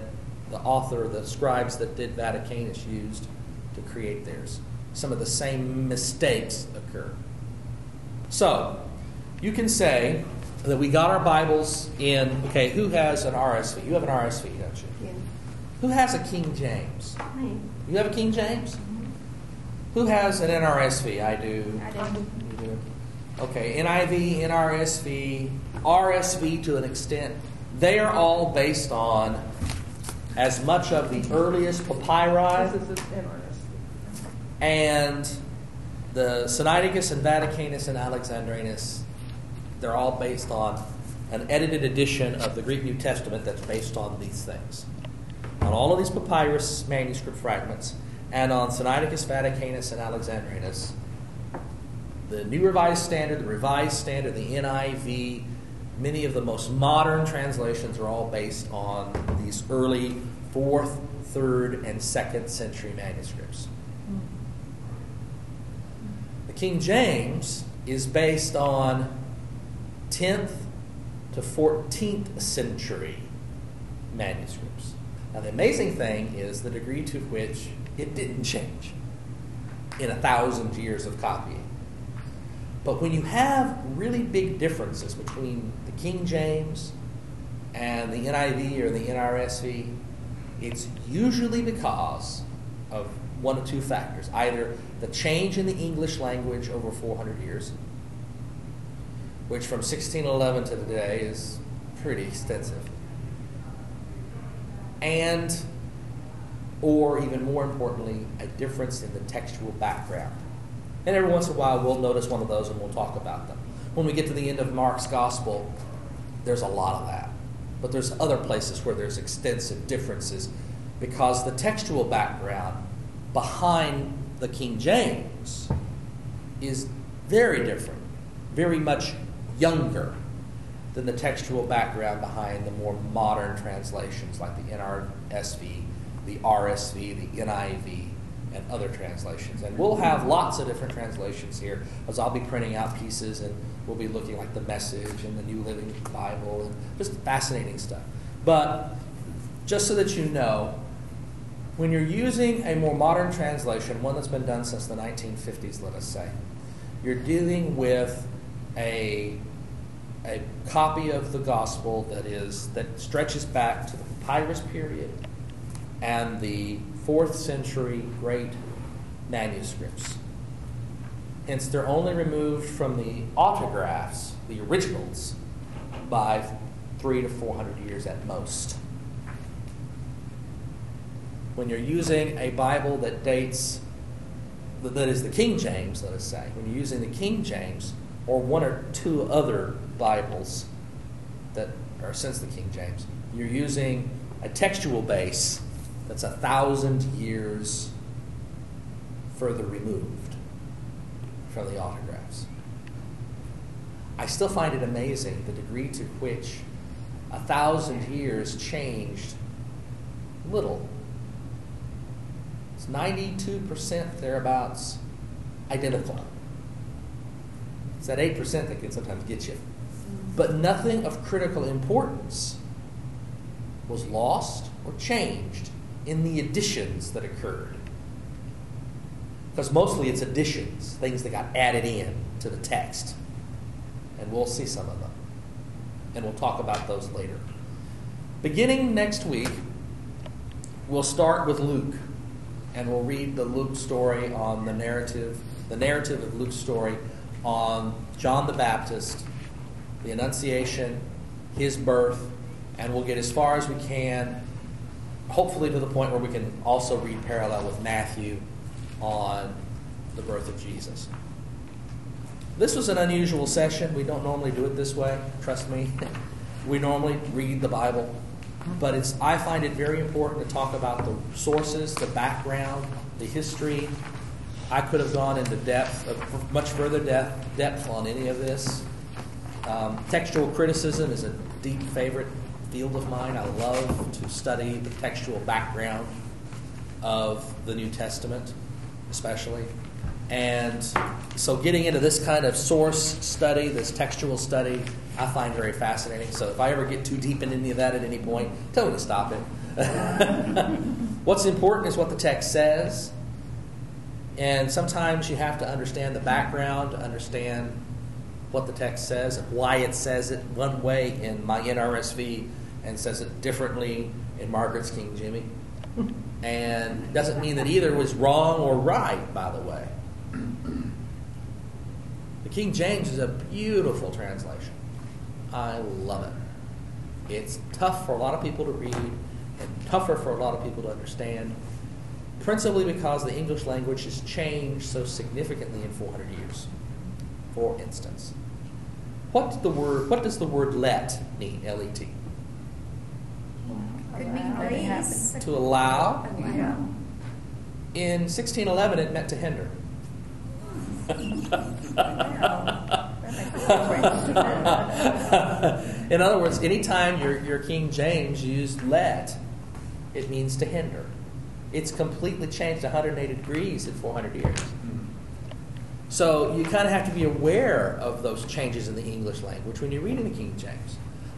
the author, the scribes that did Vaticanus used to create theirs. Some of the same mistakes occur. So, you can say that we got our Bibles in, okay, who has an RSV? You have an RSV, don't you? Yeah. Who has a King James? Me. You have a King James? Mhm. Who has an NRSV? I do. I do. You do. Okay, NIV, NRSV, RSV to an extent. They are all based on as much of the earliest papyri This is an NRSV. and the Sinaiticus and Vaticanus and Alexandrinus. They're all based on an edited edition of the Greek New Testament that's based on these things. On all of these papyrus manuscript fragments, and on Sinaiticus, Vaticanus, and Alexandrinus, the New Revised Standard, the Revised Standard, the NIV, many of the most modern translations are all based on these early 4th, 3rd, and 2nd century manuscripts. Hmm. The King James is based on 10th, to 14th century manuscripts. Now, the amazing thing is the degree to which it didn't change in a thousand years of copying. But when you have really big differences between the King James and the NIV or the NRSV, it's usually because of one of two factors either the change in the English language over 400 years, which from 1611 to today is pretty extensive, and or even more importantly, a difference in the textual background. And every once in a while, we'll notice one of those and we'll talk about them. When we get to the end of Mark's gospel, there's a lot of that. But there's other places where there's extensive differences because the textual background behind the King James is very different, very much younger than the textual background behind the more modern translations like the NRSV, the RSV, the NIV, and other translations. And we'll have lots of different translations here as I'll be printing out pieces and we'll be looking like the Message and the New Living Bible and just fascinating stuff. But just so that you know, when you're using a more modern translation, one that's been done since the 1950s, let us say, you're dealing with a, a copy of the gospel that is that stretches back to the papyrus period and the fourth century great manuscripts. Hence, they're only removed from the autographs, the originals, by three to four hundred years at most. When you're using a Bible that dates, that is the King James, let us say, when you're using the King James or one or two other Bibles that are since the King James, you're using a textual base that's a thousand years further removed from the autographs. I still find it amazing the degree to which a thousand years changed little. It's 92% thereabouts identical. It's that 8% that can sometimes get you. But nothing of critical importance was lost or changed in the additions that occurred. Because mostly it's additions, things that got added in to the text. And we'll see some of them. And we'll talk about those later. Beginning next week, we'll start with Luke. And we'll read the Luke story on the narrative, the narrative of Luke's story on John the Baptist, the Annunciation, his birth, and we'll get as far as we can hopefully to the point where we can also read parallel with Matthew on the birth of Jesus. This was an unusual session. We don't normally do it this way, trust me. We normally read the Bible, but it's I find it very important to talk about the sources, the background, the history. I could have gone into depth, uh, much further depth, depth on any of this. Um, textual criticism is a deep favorite field of mine. I love to study the textual background of the New Testament, especially. And so, getting into this kind of source study, this textual study, I find very fascinating. So, if I ever get too deep in any of that at any point, tell me to stop it. What's important is what the text says. And sometimes you have to understand the background to understand what the text says and why it says it one way in my NRSV and says it differently in Margaret's King Jimmy. and it doesn't mean that either was wrong or right, by the way. The King James is a beautiful translation. I love it. It's tough for a lot of people to read and tougher for a lot of people to understand, principally because the English language has changed so significantly in 400 years. For instance, what the word what does the word let mean? L E T. Could mean Allow. To allow. Yeah. In 1611, it meant to hinder. In other words, anytime your, your King James used let, it means to hinder. It's completely changed 180 degrees in 400 years. Mm-hmm. So you kind of have to be aware of those changes in the English language when you're reading the King James.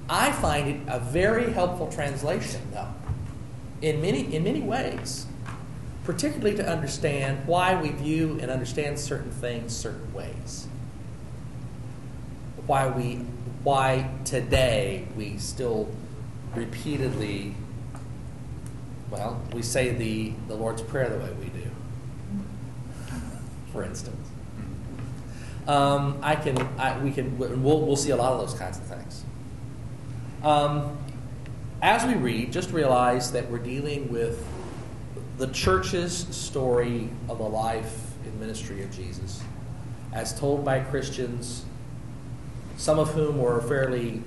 I find it a very helpful translation, though, in many, in many ways, particularly to understand why we view and understand certain things certain ways. Why we, why today we still repeatedly, well, we say the, the Lord's Prayer the way we do, for instance. Um, I can, I, we can, we'll, we'll see a lot of those kinds of things. Um, as we read, just realize that we're dealing with the church's story of the life and ministry of Jesus, as told by Christians, some of whom were fairly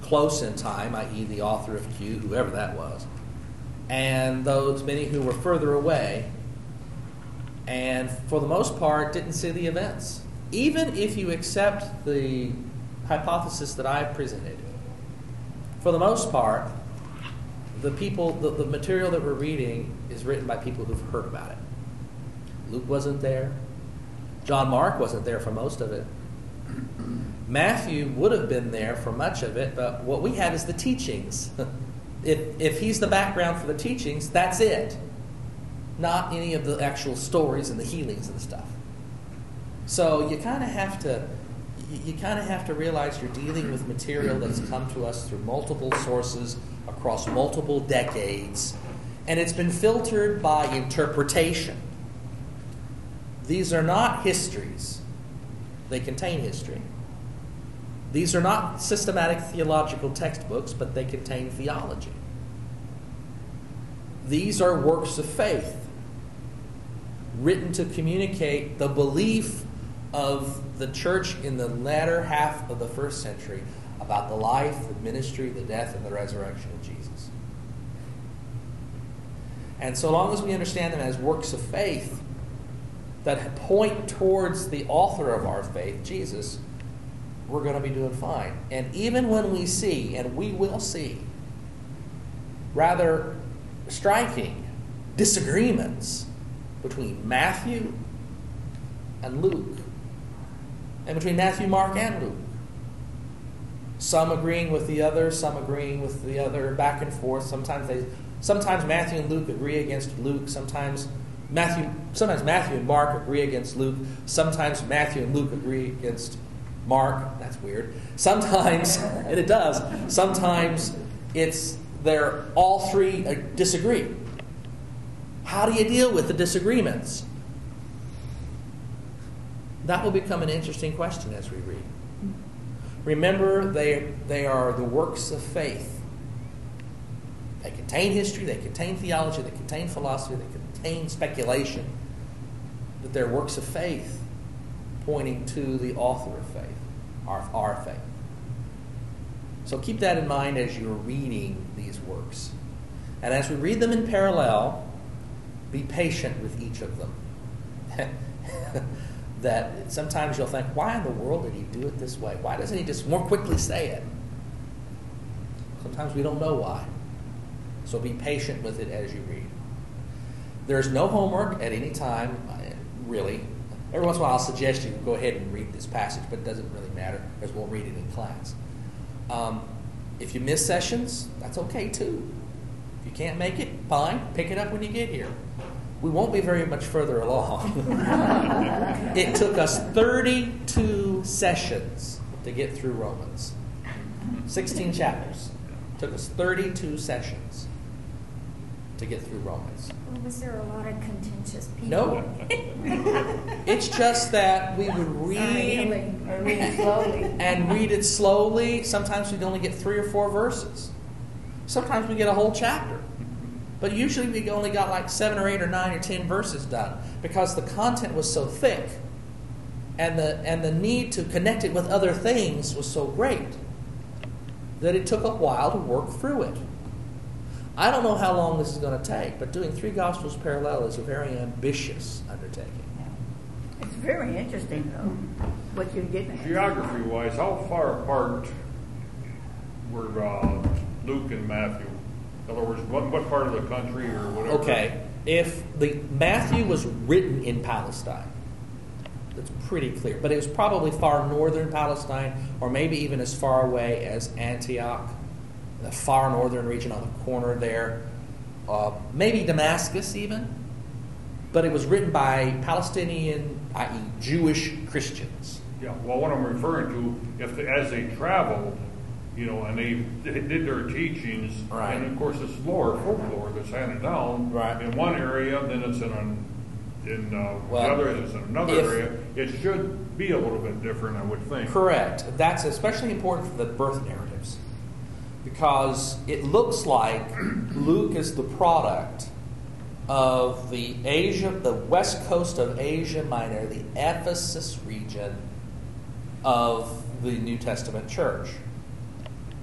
close in time, i.e., the author of Q, whoever that was, and those many who were further away, and for the most part didn't see the events. Even if you accept the hypothesis that I presented, for the most part, the people, the, the material that we're reading is written by people who've heard about it. Luke wasn't there. John Mark wasn't there for most of it. Matthew would have been there for much of it, but what we have is the teachings. if, if he's the background for the teachings, that's it. Not any of the actual stories and the healings and stuff. So you kind of have to you kind of have to realize you're dealing with material that's come to us through multiple sources across multiple decades, and it's been filtered by interpretation. These are not histories, they contain history. These are not systematic theological textbooks, but they contain theology. These are works of faith written to communicate the belief of the church in the latter half of the first century about the life, the ministry, the death, and the resurrection of Jesus. And so long as we understand them as works of faith that point towards the author of our faith, Jesus, we're going to be doing fine. And even when we see, and we will see, rather striking disagreements between Matthew and Luke, and between Matthew, Mark, and Luke. Some agreeing with the other, some agreeing with the other, back and forth. Sometimes they, sometimes Matthew and Luke agree against Luke. Sometimes Matthew, sometimes Matthew and Mark agree against Luke. Sometimes Matthew and Luke agree against Mark. That's weird. Sometimes, and it does. Sometimes it's they're all three uh, disagree. How do you deal with the disagreements? That will become an interesting question as we read. Remember, they, they are the works of faith. They contain history, they contain theology, they contain philosophy, they contain speculation. But they're works of faith pointing to the author of faith, our, our faith. So keep that in mind as you're reading these works. And as we read them in parallel, be patient with each of them. that sometimes you'll think, why in the world did he do it this way? Why doesn't he just more quickly say it? Sometimes we don't know why. So be patient with it as you read. There's no homework at any time, uh, really. Every once in a while, I'll suggest you go ahead and read this passage, but it doesn't really matter because we'll read it in class. Um, if you miss sessions, that's okay too. If you can't make it, fine. Pick it up when you get here we won't be very much further along. it took us 32 sessions to get through Romans. 16 chapters. It took us 32 sessions to get through Romans. Well, was there a lot of contentious people? No. it's just that we would read read slowly. and read it slowly. Sometimes we'd only get three or four verses. Sometimes we get a whole chapter. But usually we only got like seven or eight or nine or ten verses done because the content was so thick and the, and the need to connect it with other things was so great that it took a while to work through it. I don't know how long this is going to take, but doing three Gospels parallel is a very ambitious undertaking. It's very interesting, though, what you're getting at. Geography wise, how far apart were uh, Luke and Matthew? In other words, what, what part of the country or whatever? Okay, if the Matthew was written in Palestine, that's pretty clear. But it was probably far northern Palestine, or maybe even as far away as Antioch the far northern region on the corner there, uh, maybe Damascus even, but it was written by Palestinian, i.e., Jewish Christians. Yeah, well, what I'm referring to, if, they- as they traveled, you know, and they they did their teachings, Right. and of course, it's lore, folklore that's handed down. Right. In one area, then it's in an, in, uh, Well, the other is in another if- area. It should be a little bit different, I would think. Correct. That's especially important for the birth narratives because it looks like Luke is the product of the Asia, the west coast of Asia Minor, the Ephesus region of the New Testament church,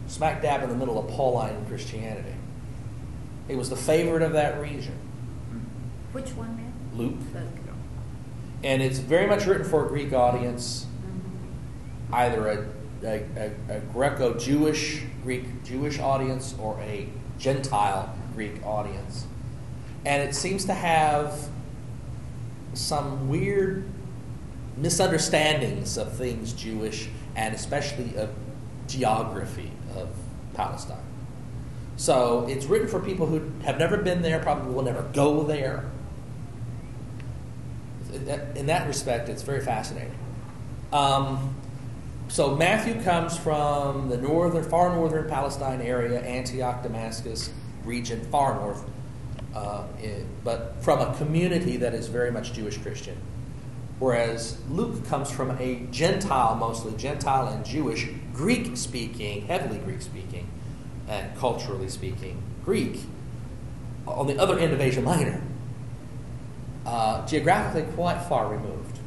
smack dab in the middle of Pauline Christianity. He was the favorite of that region, Which one, man? Luke, Luke. and it's very much written for a Greek audience. Mhm. either a, a, a, a Greco-Jewish Greek Jewish audience or a Gentile Greek audience, and it seems to have some weird misunderstandings of things Jewish and especially of geography of Palestine. So it's written for people who have never been there, probably will never go there. In that- respect, it's very fascinating. Um, so Matthew comes from the northern, far northern Palestine area, Antioch, Damascus region, far north, uh, in- but from a community that is very much Jewish Christian. Whereas Luke comes from a Gentile, mostly Gentile and Jewish, Greek speaking, heavily Greek speaking, and culturally speaking, Greek, on the other end of Asia Minor. Uh, geographically quite far removed.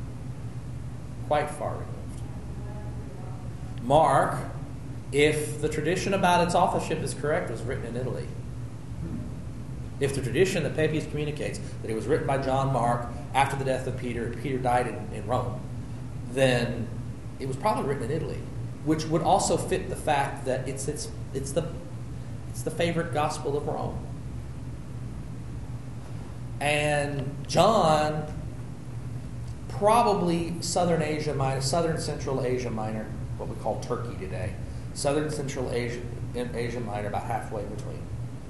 Quite far removed. Mark, if the tradition about its authorship is correct, was written in Italy. If the tradition that Papias communicates that it was written by John Mark after the death of Peter, Peter died in, in Rome, then it was probably written in Italy, which would also fit the fact that it's, it's, it's, the, it's the favorite gospel of Rome. And John, probably Southern Asia Minor, Southern Central Asia Minor, what we call Turkey today, Southern Central Asia, in Asia Minor, about halfway between,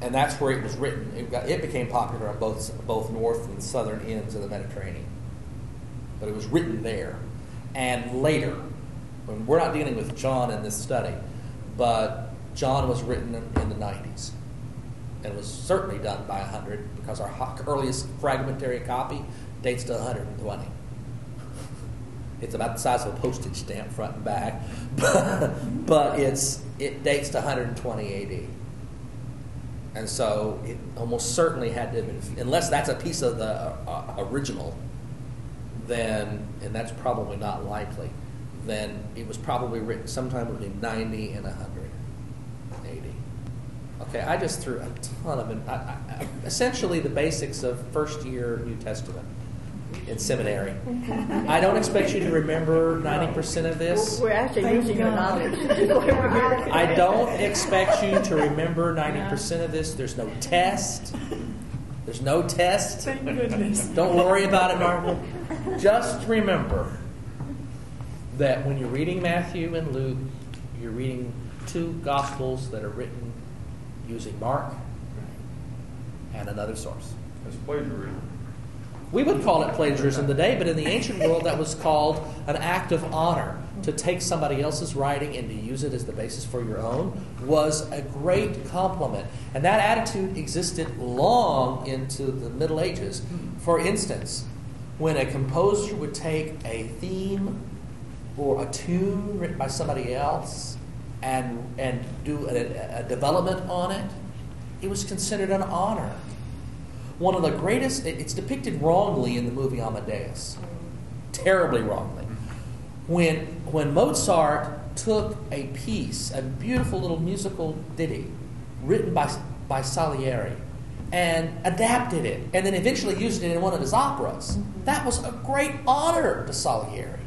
and that's where it was written. It, got, it became popular on both both north and southern ends of the Mediterranean, but it was written there, and later. When we're not dealing with John in this study, but John was written in, in the 90s and was certainly done by 100 because our earliest fragmentary copy dates to 120. It's about the size of a postage stamp front and back, but, it's, it dates to 120 AD. And so it almost certainly had to have been, unless that's a piece of the uh, original, then, and that's probably not likely, then it was probably written sometime between 90 and 100 AD. Okay, I just threw a ton of, I, I- essentially the basics of first year New Testament in seminary. I don't expect you to remember 90% of this. We're actually using your knowledge. I don't expect you to remember 90% of this. There's no test. There's no test. Thank goodness. Don't worry about it, Margaret. Just remember that when you're reading Matthew and Luke, you're reading two gospels that are written using Mark and another source. It's plagiarism. We would call it plagiarism today, but in the ancient world, that was called an act of honor. To take somebody else's writing and to use it as the basis for your own was a great compliment. And that attitude existed long into the Middle Ages. For instance, when a composer would take a theme or a tune written by somebody else and, and do a, a development on it, it was considered an honor one of the greatest, it's depicted wrongly in the movie amadeus. Terribly wrongly. When when mozart took a piece a beautiful little musical ditty written by by salieri and adapted it and then eventually used it in one of his operas that was a great honor to salieri.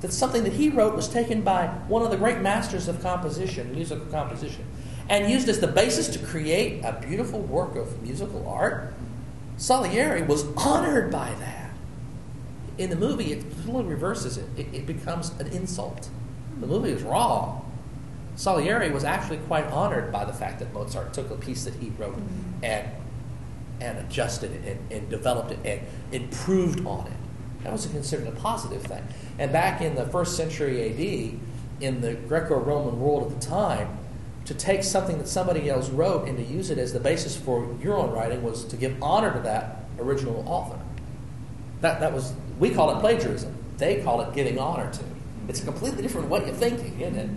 That something that he wrote was taken by one of the great masters of composition, musical composition, and used as the basis to create a beautiful work of musical art. Salieri was honored by that. In the movie, it totally reverses it. It, it becomes an insult. The movie is wrong. Salieri was actually quite honored by the fact that Mozart took a piece that he wrote mm-hmm. and, and adjusted it and, and developed it and improved on it. That was considered a positive thing. And back in the first century AD, in the Greco Roman world at the time, to take something that somebody else wrote and to use it as the basis for your own writing was to give honor to that original author. That, that was, we call it plagiarism. They call it giving honor to. It's a completely different way of thinking, isn't it?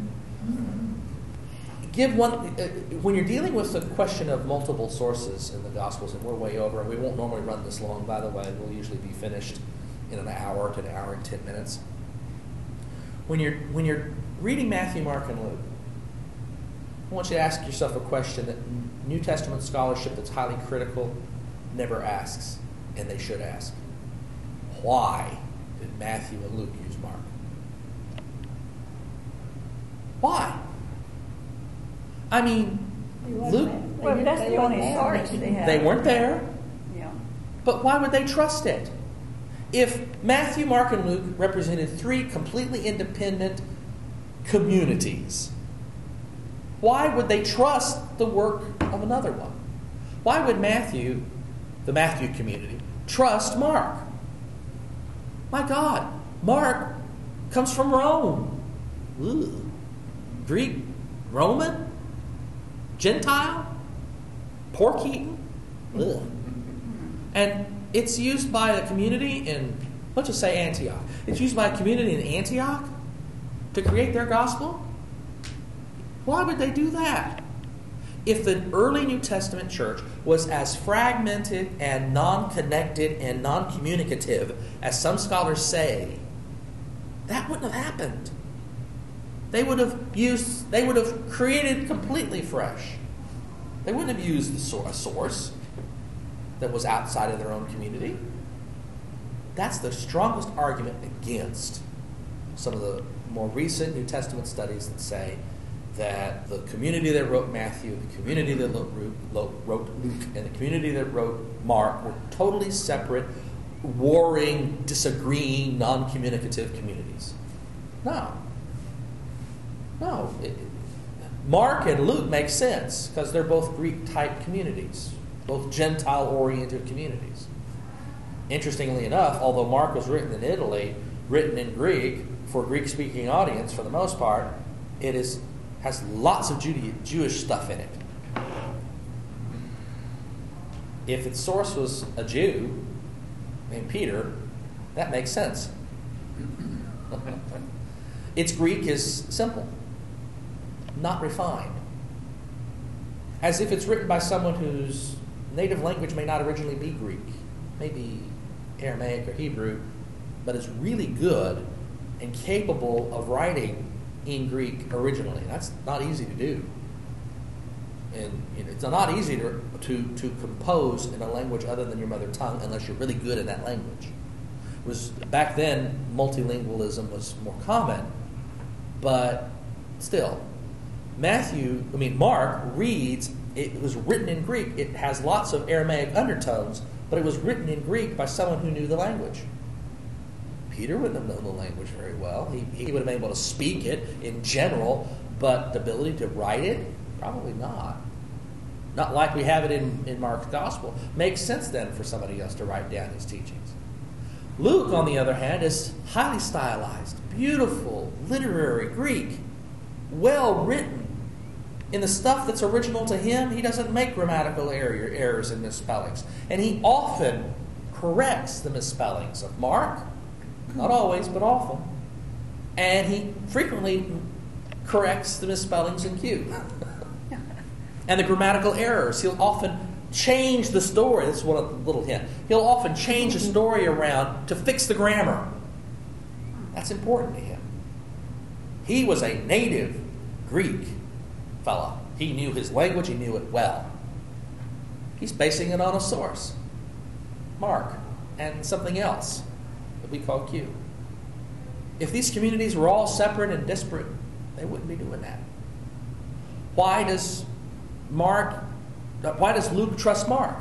Give one, uh, when you're dealing with the question of multiple sources in the Gospels, and we're way over, and we won't normally run this long, by the way, we'll usually be finished in an hour to an hour and 10 minutes. When you're, when you're reading Matthew, Mark, and Luke, I want you to ask yourself a question that New Testament scholarship that's highly critical never asks, and they should ask. Why did Matthew and Luke use Mark? Why? I mean, Luke, Well, that's the only source they have. they weren't there, Yeah. but why would they trust it? If Matthew, Mark, and Luke represented three completely independent communities, why would they trust the work of another one? Why would Matthew, the Matthew community, trust Mark? My God, Mark comes from Rome. Ooh. Greek, Roman, Gentile, pork eating. Ugh. And it's used by a community in, let's just say Antioch. It's used by a community in Antioch to create their gospel. Why would they do that? If the early New Testament church was as fragmented and non connected and non communicative as some scholars say, that wouldn't have happened. They would have used, they would have created completely fresh. They wouldn't have used a source that was outside of their own community. That's the strongest argument against some of the more recent New Testament studies that say that the community that wrote Matthew, the community that wrote, Luke, and the community that wrote Mark were totally separate, warring, disagreeing, non communicative communities. No. No. It, Mark and Luke make sense because they're both Greek type communities, both Gentile oriented communities. Interestingly enough, although Mark was written in Italy, written in Greek for a Greek speaking audience for the most part, it is, has lots of Jewish stuff in it. If its source was a Jew named Peter, that makes sense. its Greek is simple, not refined. As if it's written by someone whose native language may not originally be Greek, maybe Aramaic or Hebrew, but is really good and capable of writing in Greek originally. That's not easy to do. And it's not easy to, to, to compose in a language other than your mother tongue unless you're really good in that language. It was back then multilingualism was more common, but still, Matthew, I mean Mark reads. It was written in Greek. It has lots of Aramaic undertones, but it was written in Greek by someone who knew the language. Peter wouldn't have known the language very well. He, he would have been able to speak it in general, but the ability to write it, probably not. Not like we have it in, in Mark's gospel. Makes sense then for somebody else to write down his teachings. Luke, on the other hand, is highly stylized, beautiful, literary, Greek, well written. In the stuff that's original to him, he doesn't make grammatical error, errors and misspellings. And he often corrects the misspellings of Mark, not always, but often. And he frequently corrects the misspellings in Q. and the grammatical errors. He'll often change the story. This is one of the little hint. He'll often change the story around to fix the grammar. That's important to him. He was a native Greek fella. He knew his language, he knew it well. He's basing it on a source, Mark, and something else we call Q. If these communities were all separate and disparate, they wouldn't be doing that. Why does Mark, why does Luke trust Mark?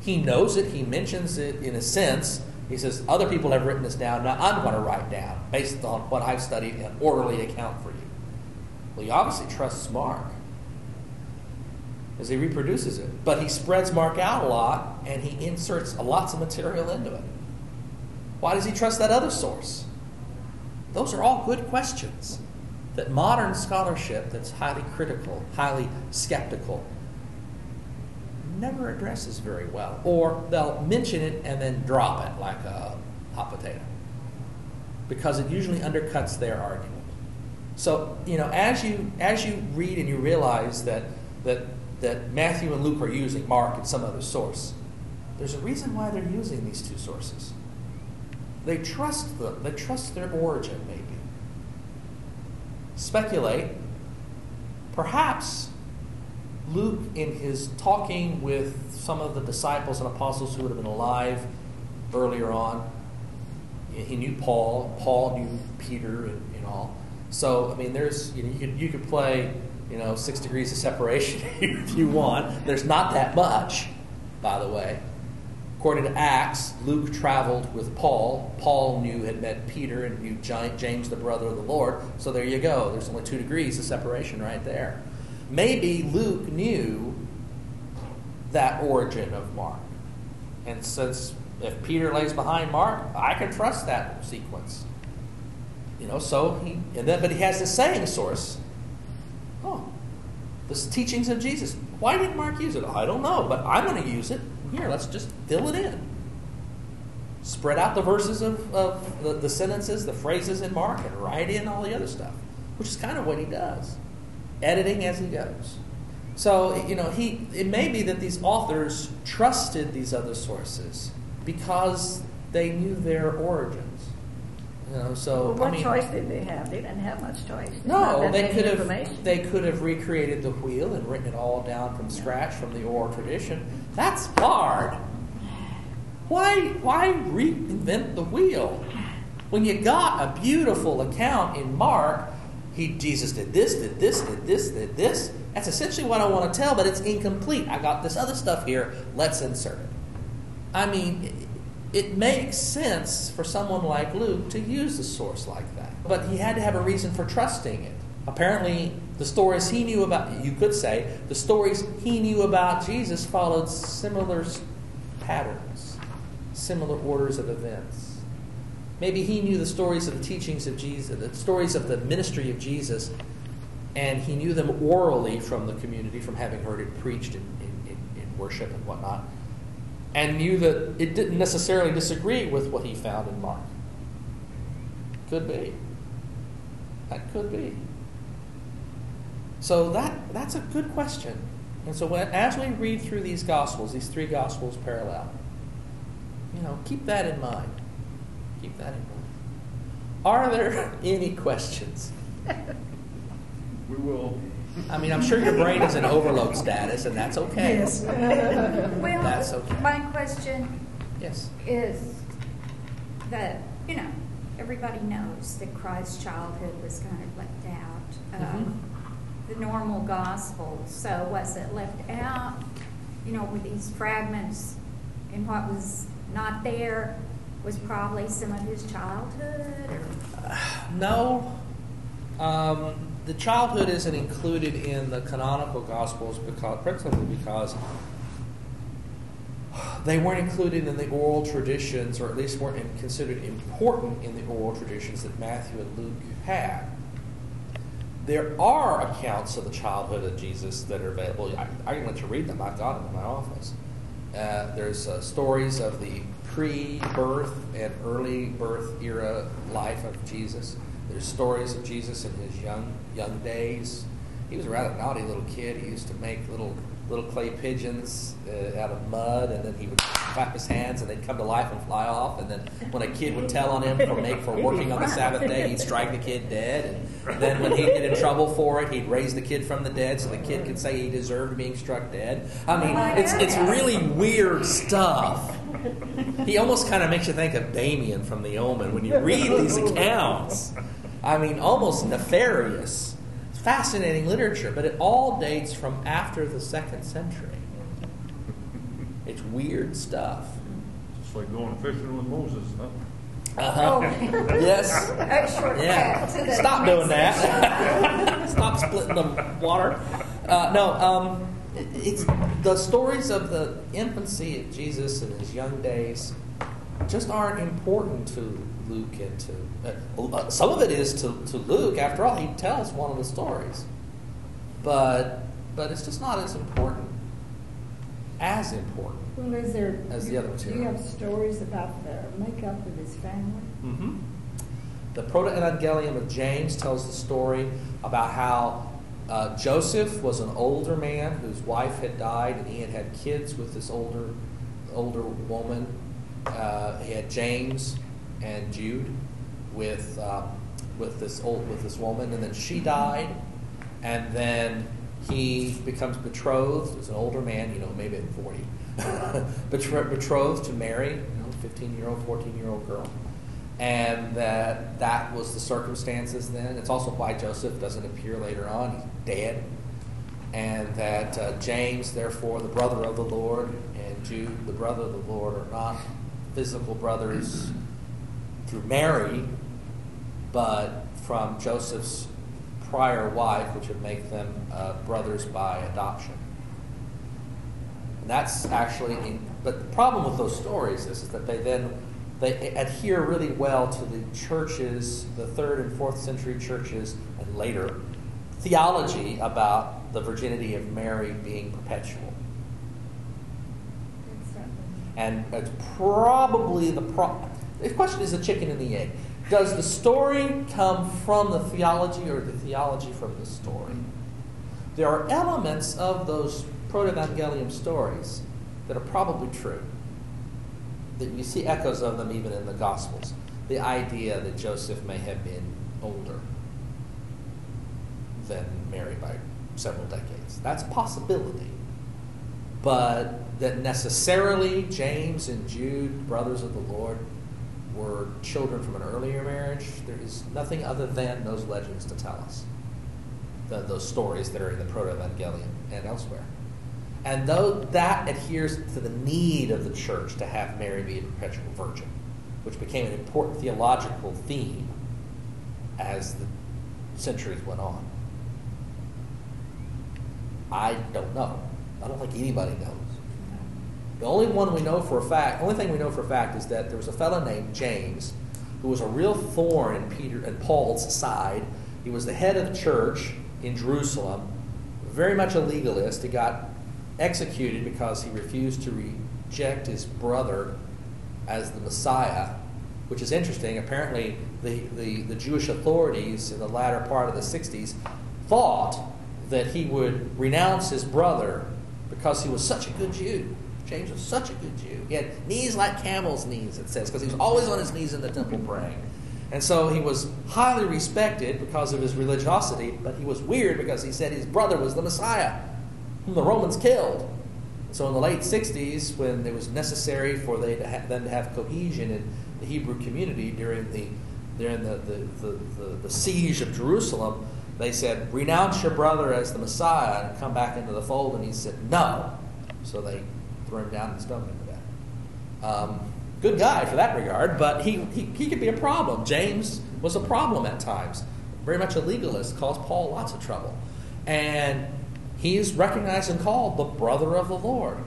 He knows it, he mentions it in a sense. He says, Other people have written this down, now I'm going to write down based on what I've studied an orderly account for you. Well, he obviously trusts Mark as he reproduces it. But he spreads Mark out a lot and he inserts lots of material into it. Why does he trust that other source? Those are all good questions that modern scholarship, that's highly critical, highly skeptical, never addresses very well. Or they'll mention it and then drop it like a hot potato because it usually undercuts their argument. So, you know, as you as you read and you realize that that that Matthew and Luke are using Mark and some other source, there's a reason why they're using these two sources. They trust them. They trust their origin, maybe. Speculate. Perhaps Luke, in his talking with some of the disciples and apostles who would have been alive earlier on, he knew Paul. Paul knew Peter and, and all. So, I mean, there's you, know, you could you could play you know six degrees of separation if you want. There's not that much, by the way. According to Acts, Luke traveled with Paul. Paul knew had met Peter and knew James, the brother of the Lord. So there you go. There's only two degrees of separation right there. Maybe Luke knew that origin of Mark. And since if Peter lays behind Mark, I can trust that sequence. You know, so he and then but he has the saying source. Oh, the teachings of Jesus. Why didn't Mark use it? I don't know, but I'm going to use it. Here, let's just fill it in. Spread out the verses of, of the, the sentences, the phrases in Mark, and write in all the other stuff, which is kind of what he does, editing as he goes. So, you know, he it may be that these authors trusted these other sources because they knew their origins. You know, so Well, what I mean, choice did they have? They didn't have much choice. There's no, they could have they could have recreated the wheel and written it all down from scratch from the oral tradition. That's hard. Why why reinvent the wheel when you got a beautiful account in Mark? He Jesus did this, did this, did this, did this. That's essentially what I want to tell, but it's incomplete. I got this other stuff here. Let's insert it. I mean, it makes sense for someone like Luke to use a source like that. But he had to have a reason for trusting it. Apparently, the stories he knew about, you could say, the stories he knew about Jesus followed similar patterns, similar orders of events. Maybe he knew the stories of the teachings of Jesus, the stories of the ministry of Jesus, and he knew them orally from the community, from having heard it preached in, in, in, worship and whatnot and knew that it didn't necessarily disagree with what he found in Mark. Could be. That could be. So that that's a good question. And so when, as we read through these gospels, these three gospels parallel, you know, keep that in mind. Keep that in mind. Are there any questions? We will. I mean, I'm sure your brain is in overload status, and that's okay. Yes. Well, That's okay. my question Yes. is that, you know, everybody knows that Christ's childhood was kind of left out of Mhm. The normal gospel. So was it left out, you know, with these fragments and what was not there was probably some of his childhood or No. Um, the childhood isn't included in the canonical gospels because principally because they weren't included in the oral traditions, or at least weren't considered important in the oral traditions that Matthew and Luke had. There are accounts of the childhood of Jesus that are available. I, I can let you read them. I've got them in my office. Uh, there's uh, stories of the pre-birth and early birth era life of Jesus. There's stories of Jesus in his young young days. He was a rather naughty little kid. He used to make little little clay pigeons uh, out of mud, and then he would clap his hands, and they'd come to life and fly off. And then when a kid would tell on him for make for working on the Sabbath day, he'd strike the kid dead. And then when he'd get in trouble for it, he'd raise the kid from the dead, so the kid could say he deserved being struck dead. I mean, it's it's really weird stuff. He almost kind of makes you think of Damien from The Omen when you read these accounts. I mean, almost nefarious. It's fascinating literature, but it all dates from after the second century. It's weird stuff. Just like going fishing with Moses, huh? Uh-huh. Oh. Yes. A shortcut Yeah. to Stop doing that. Stop splitting the water. Uh, no, um, it's the stories of the infancy of Jesus and his young days just aren't important to Luke and to uh, some of it is to, to Luke. After all, he tells one of the stories, but but it's just not as important as important. Well, is there, As the other two. do you have stories about the makeup of his family? Mm-hmm. The Proto-Evangelium of James tells the story about how uh, Joseph was an older man whose wife had died, and he had had kids with this older, older woman. Uh, he had James and Jude with um, with this old with this woman, and then she died, and then he becomes betrothed as an older man, you know, maybe at forty, betrothed to Mary, you know, fifteen year old, fourteen year old girl. And that that was the circumstances then. It's also why Joseph doesn't appear later on; he's dead, and that uh, James, therefore, the brother of the Lord, and Jude, the brother of the Lord, are not physical brothers through Mary, but from Joseph's prior wife, which would make them uh, brothers by adoption. And that's actually, in, but the problem with those stories is, is that they then they adhere really well to the churches, the third and fourth century churches, and later theology about the virginity of Mary being perpetual. And it's probably the pro- the question is the chicken and the egg. Does the story come from the theology or the theology from the story? There are elements of those proto-evangelium stories that are probably true. That you see echoes of them even in the Gospels. The idea that Joseph may have been older than Mary by several decades. That's a possibility. But that necessarily James and Jude, brothers of the Lord, were children from an earlier marriage, there is nothing other than those legends to tell us. The, those stories that are in the Proto-Evangelium and elsewhere. And though that adheres to the need of the church to have Mary be a perpetual virgin, which became an important theological theme as the centuries went on, I don't know. I don't think anybody knows. The only one we know for a fact, only thing we know for a fact is that there was a fellow named James who was a real thorn in Peter and Paul's side. He was the head of the church in Jerusalem, very much a legalist. He got executed because he refused to reject his brother as the Messiah, which is interesting. Apparently, the, the, the Jewish authorities in the latter part of the 60s thought that he would renounce his brother because he was such a good Jew. James was such a good Jew. He had knees like camel's knees, it says, because he was always on his knees in the temple praying. And so he was highly respected because of his religiosity, but he was weird because he said his brother was the Messiah, whom the Romans killed. So in the late 60s, when it was necessary for they to have, them to have cohesion in the Hebrew community during the during the, the, the, the, the siege of Jerusalem, they said, renounce your brother as the Messiah and come back into the fold. And he said, no. So they threw him down and stoned him to death. Um, good guy for that regard, but he, he, he could be a problem. James was a problem at times. Very much a legalist, caused Paul lots of trouble. And he is recognized and called the brother of the Lord.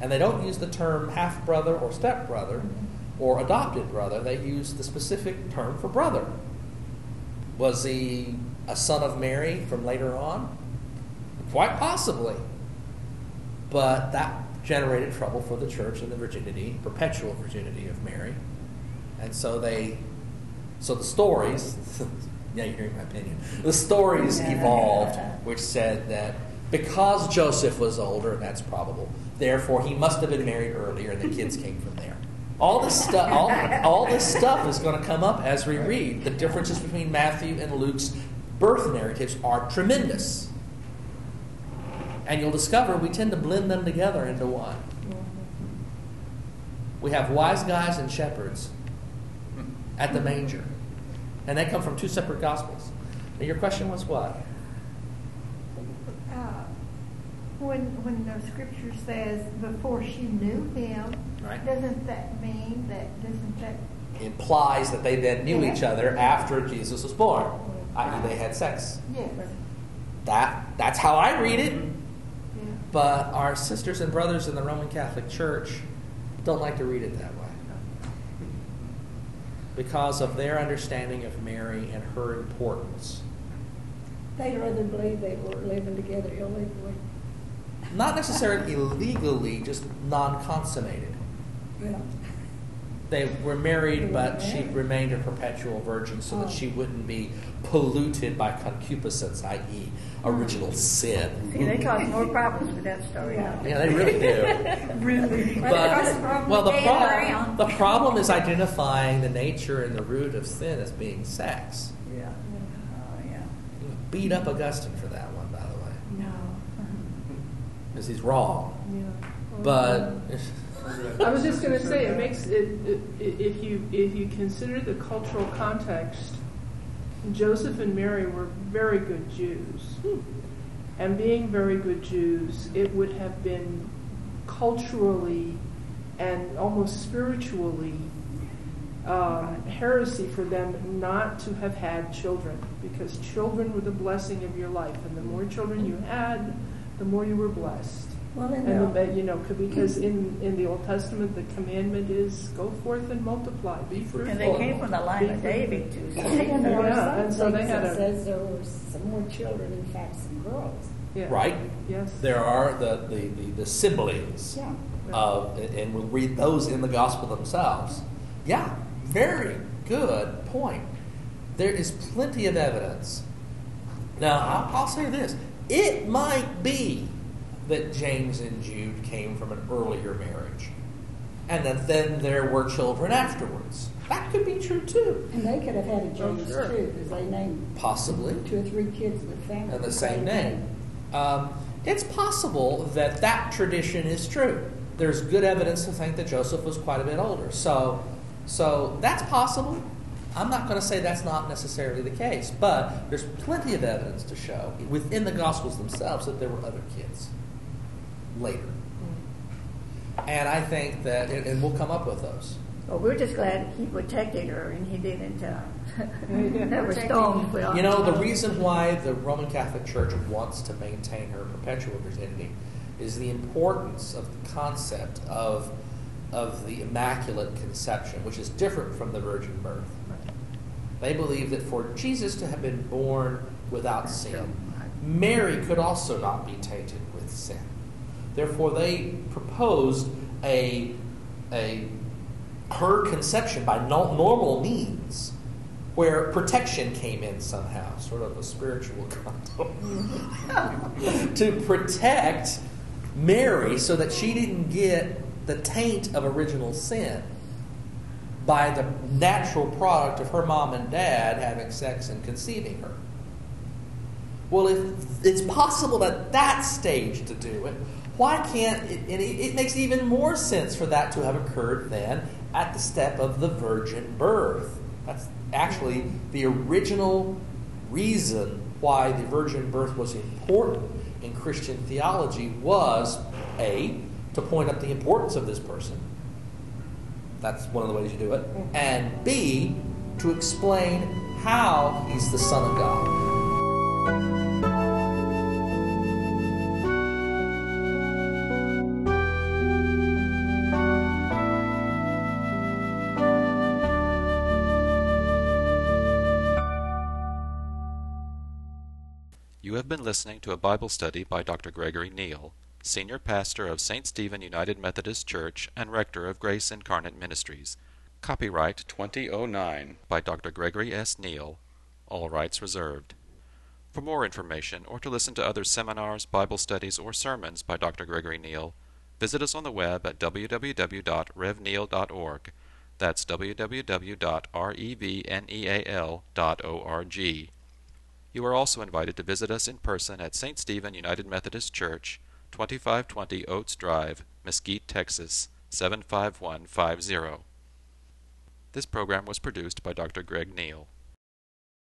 And they don't use the term half brother or step brother or adopted brother, they use the specific term for brother. Was he a son of Mary from later on? Quite possibly. But that generated trouble for the church and the virginity, perpetual virginity of Mary. And so they, so the stories, yeah, you're hearing my opinion. The stories evolved, which said that because Joseph was older, and that's probable, therefore he must have been married earlier, and the kids came from there. All this stuff, all, all this stuff is going to come up as we read. The differences between Matthew and Luke's birth narratives are tremendous. And you'll discover we tend to blend them together into one. We have wise guys and shepherds at the manger. And they come from two separate gospels. Now, your question was what? Uh, When, when the scripture says before she knew him, Right. doesn't that mean that, doesn't that, implies that they then knew each other after Jesus was born, i.e., they had sex. Yes. That that's how I read it. But our sisters and brothers in the Roman Catholic Church don't like to read it that way because of their understanding of Mary and her importance. They'd rather believe they were living together illegally. Not necessarily illegally, just non consummated. Yeah. They were married, They were but she remained a perpetual virgin so that Oh. she wouldn't be polluted by concupiscence, i.e., original sin. See, they cause more problems with that story. Yeah. Yeah, they really do. Really? Well, that's the But, well, the, with pro- Dan Brown. the problem is identifying the nature and the root of sin as being sex. Yeah. Oh, yeah. Beat up Augustine for that one, by the way, No. because he's wrong. Yeah. But I was just going to say, it makes it, it, if you if you consider the cultural context, Joseph and Mary were very good Jews, and being very good Jews, it would have been culturally and almost spiritually um, heresy for them not to have had children, because children were the blessing of your life, and the more children you had, the more you were blessed. Well, And the, the, you know, because in, in the Old Testament, the commandment is go forth and multiply, be fruitful. And they came from the line Be of. David, too. so and there Yeah, and so they had that a- says there were some more children, in fact, some girls. Yeah. right, Yes. there are the, the, the, the siblings Yeah. of, and we'll read those in the gospel themselves. Yeah, very good point. There is plenty of evidence. Now, I'll, I'll say this it might be that James and Jude came from an earlier marriage, and that then there were children afterwards. That could be true too. And they could have had a James sure. too, because they named Possibly. two or three kids in the family. and the same name. Um, it's possible that that tradition is true. There's good evidence to think that Joseph was quite a bit older. So, so that's possible. I'm not going to say that's not necessarily the case, but there's plenty of evidence to show within the Gospels themselves that there were other kids later. And I think that, and and we'll come up with those. Well, we're just glad he protected her and he didn't uh, never stoned. put You know, the reason why the Roman Catholic Church wants to maintain her perpetual virginity is the importance of the concept of, of the Immaculate Conception, which is different from the virgin birth. They believe that for Jesus to have been born without sin, Mary could also not be tainted with sin. Therefore, they proposed a, a her conception by normal means, where protection came in somehow, sort of a spiritual condom, to protect Mary so that she didn't get the taint of original sin by the natural product of her mom and dad having sex and conceiving her. Well, if it's possible at that stage to do it, why can't it, it, it makes even more sense for that to have occurred then at the step of the virgin birth. That's actually the original reason why the virgin birth was important in Christian theology was A, to point out the importance of this person. That's one of the ways you do it. Mm-hmm. And B, to explain how he's the Son of God. Have been listening to a Bible study by Dr. Gregory Neal, Senior Pastor of St. Stephen United Methodist Church and Rector of Grace Incarnate Ministries. Copyright 2009 by Dr. Gregory S. Neal. All rights reserved. For more information or to listen to other seminars, Bible studies, or sermons by Dr. Gregory Neal, visit us on the web at www.revneal.org. That's www.revneal.org. You are also invited to visit us in person at St. Stephen United Methodist Church, 2520 Oates Drive, Mesquite, Texas, 75150. This program was produced by Dr. Greg Neal.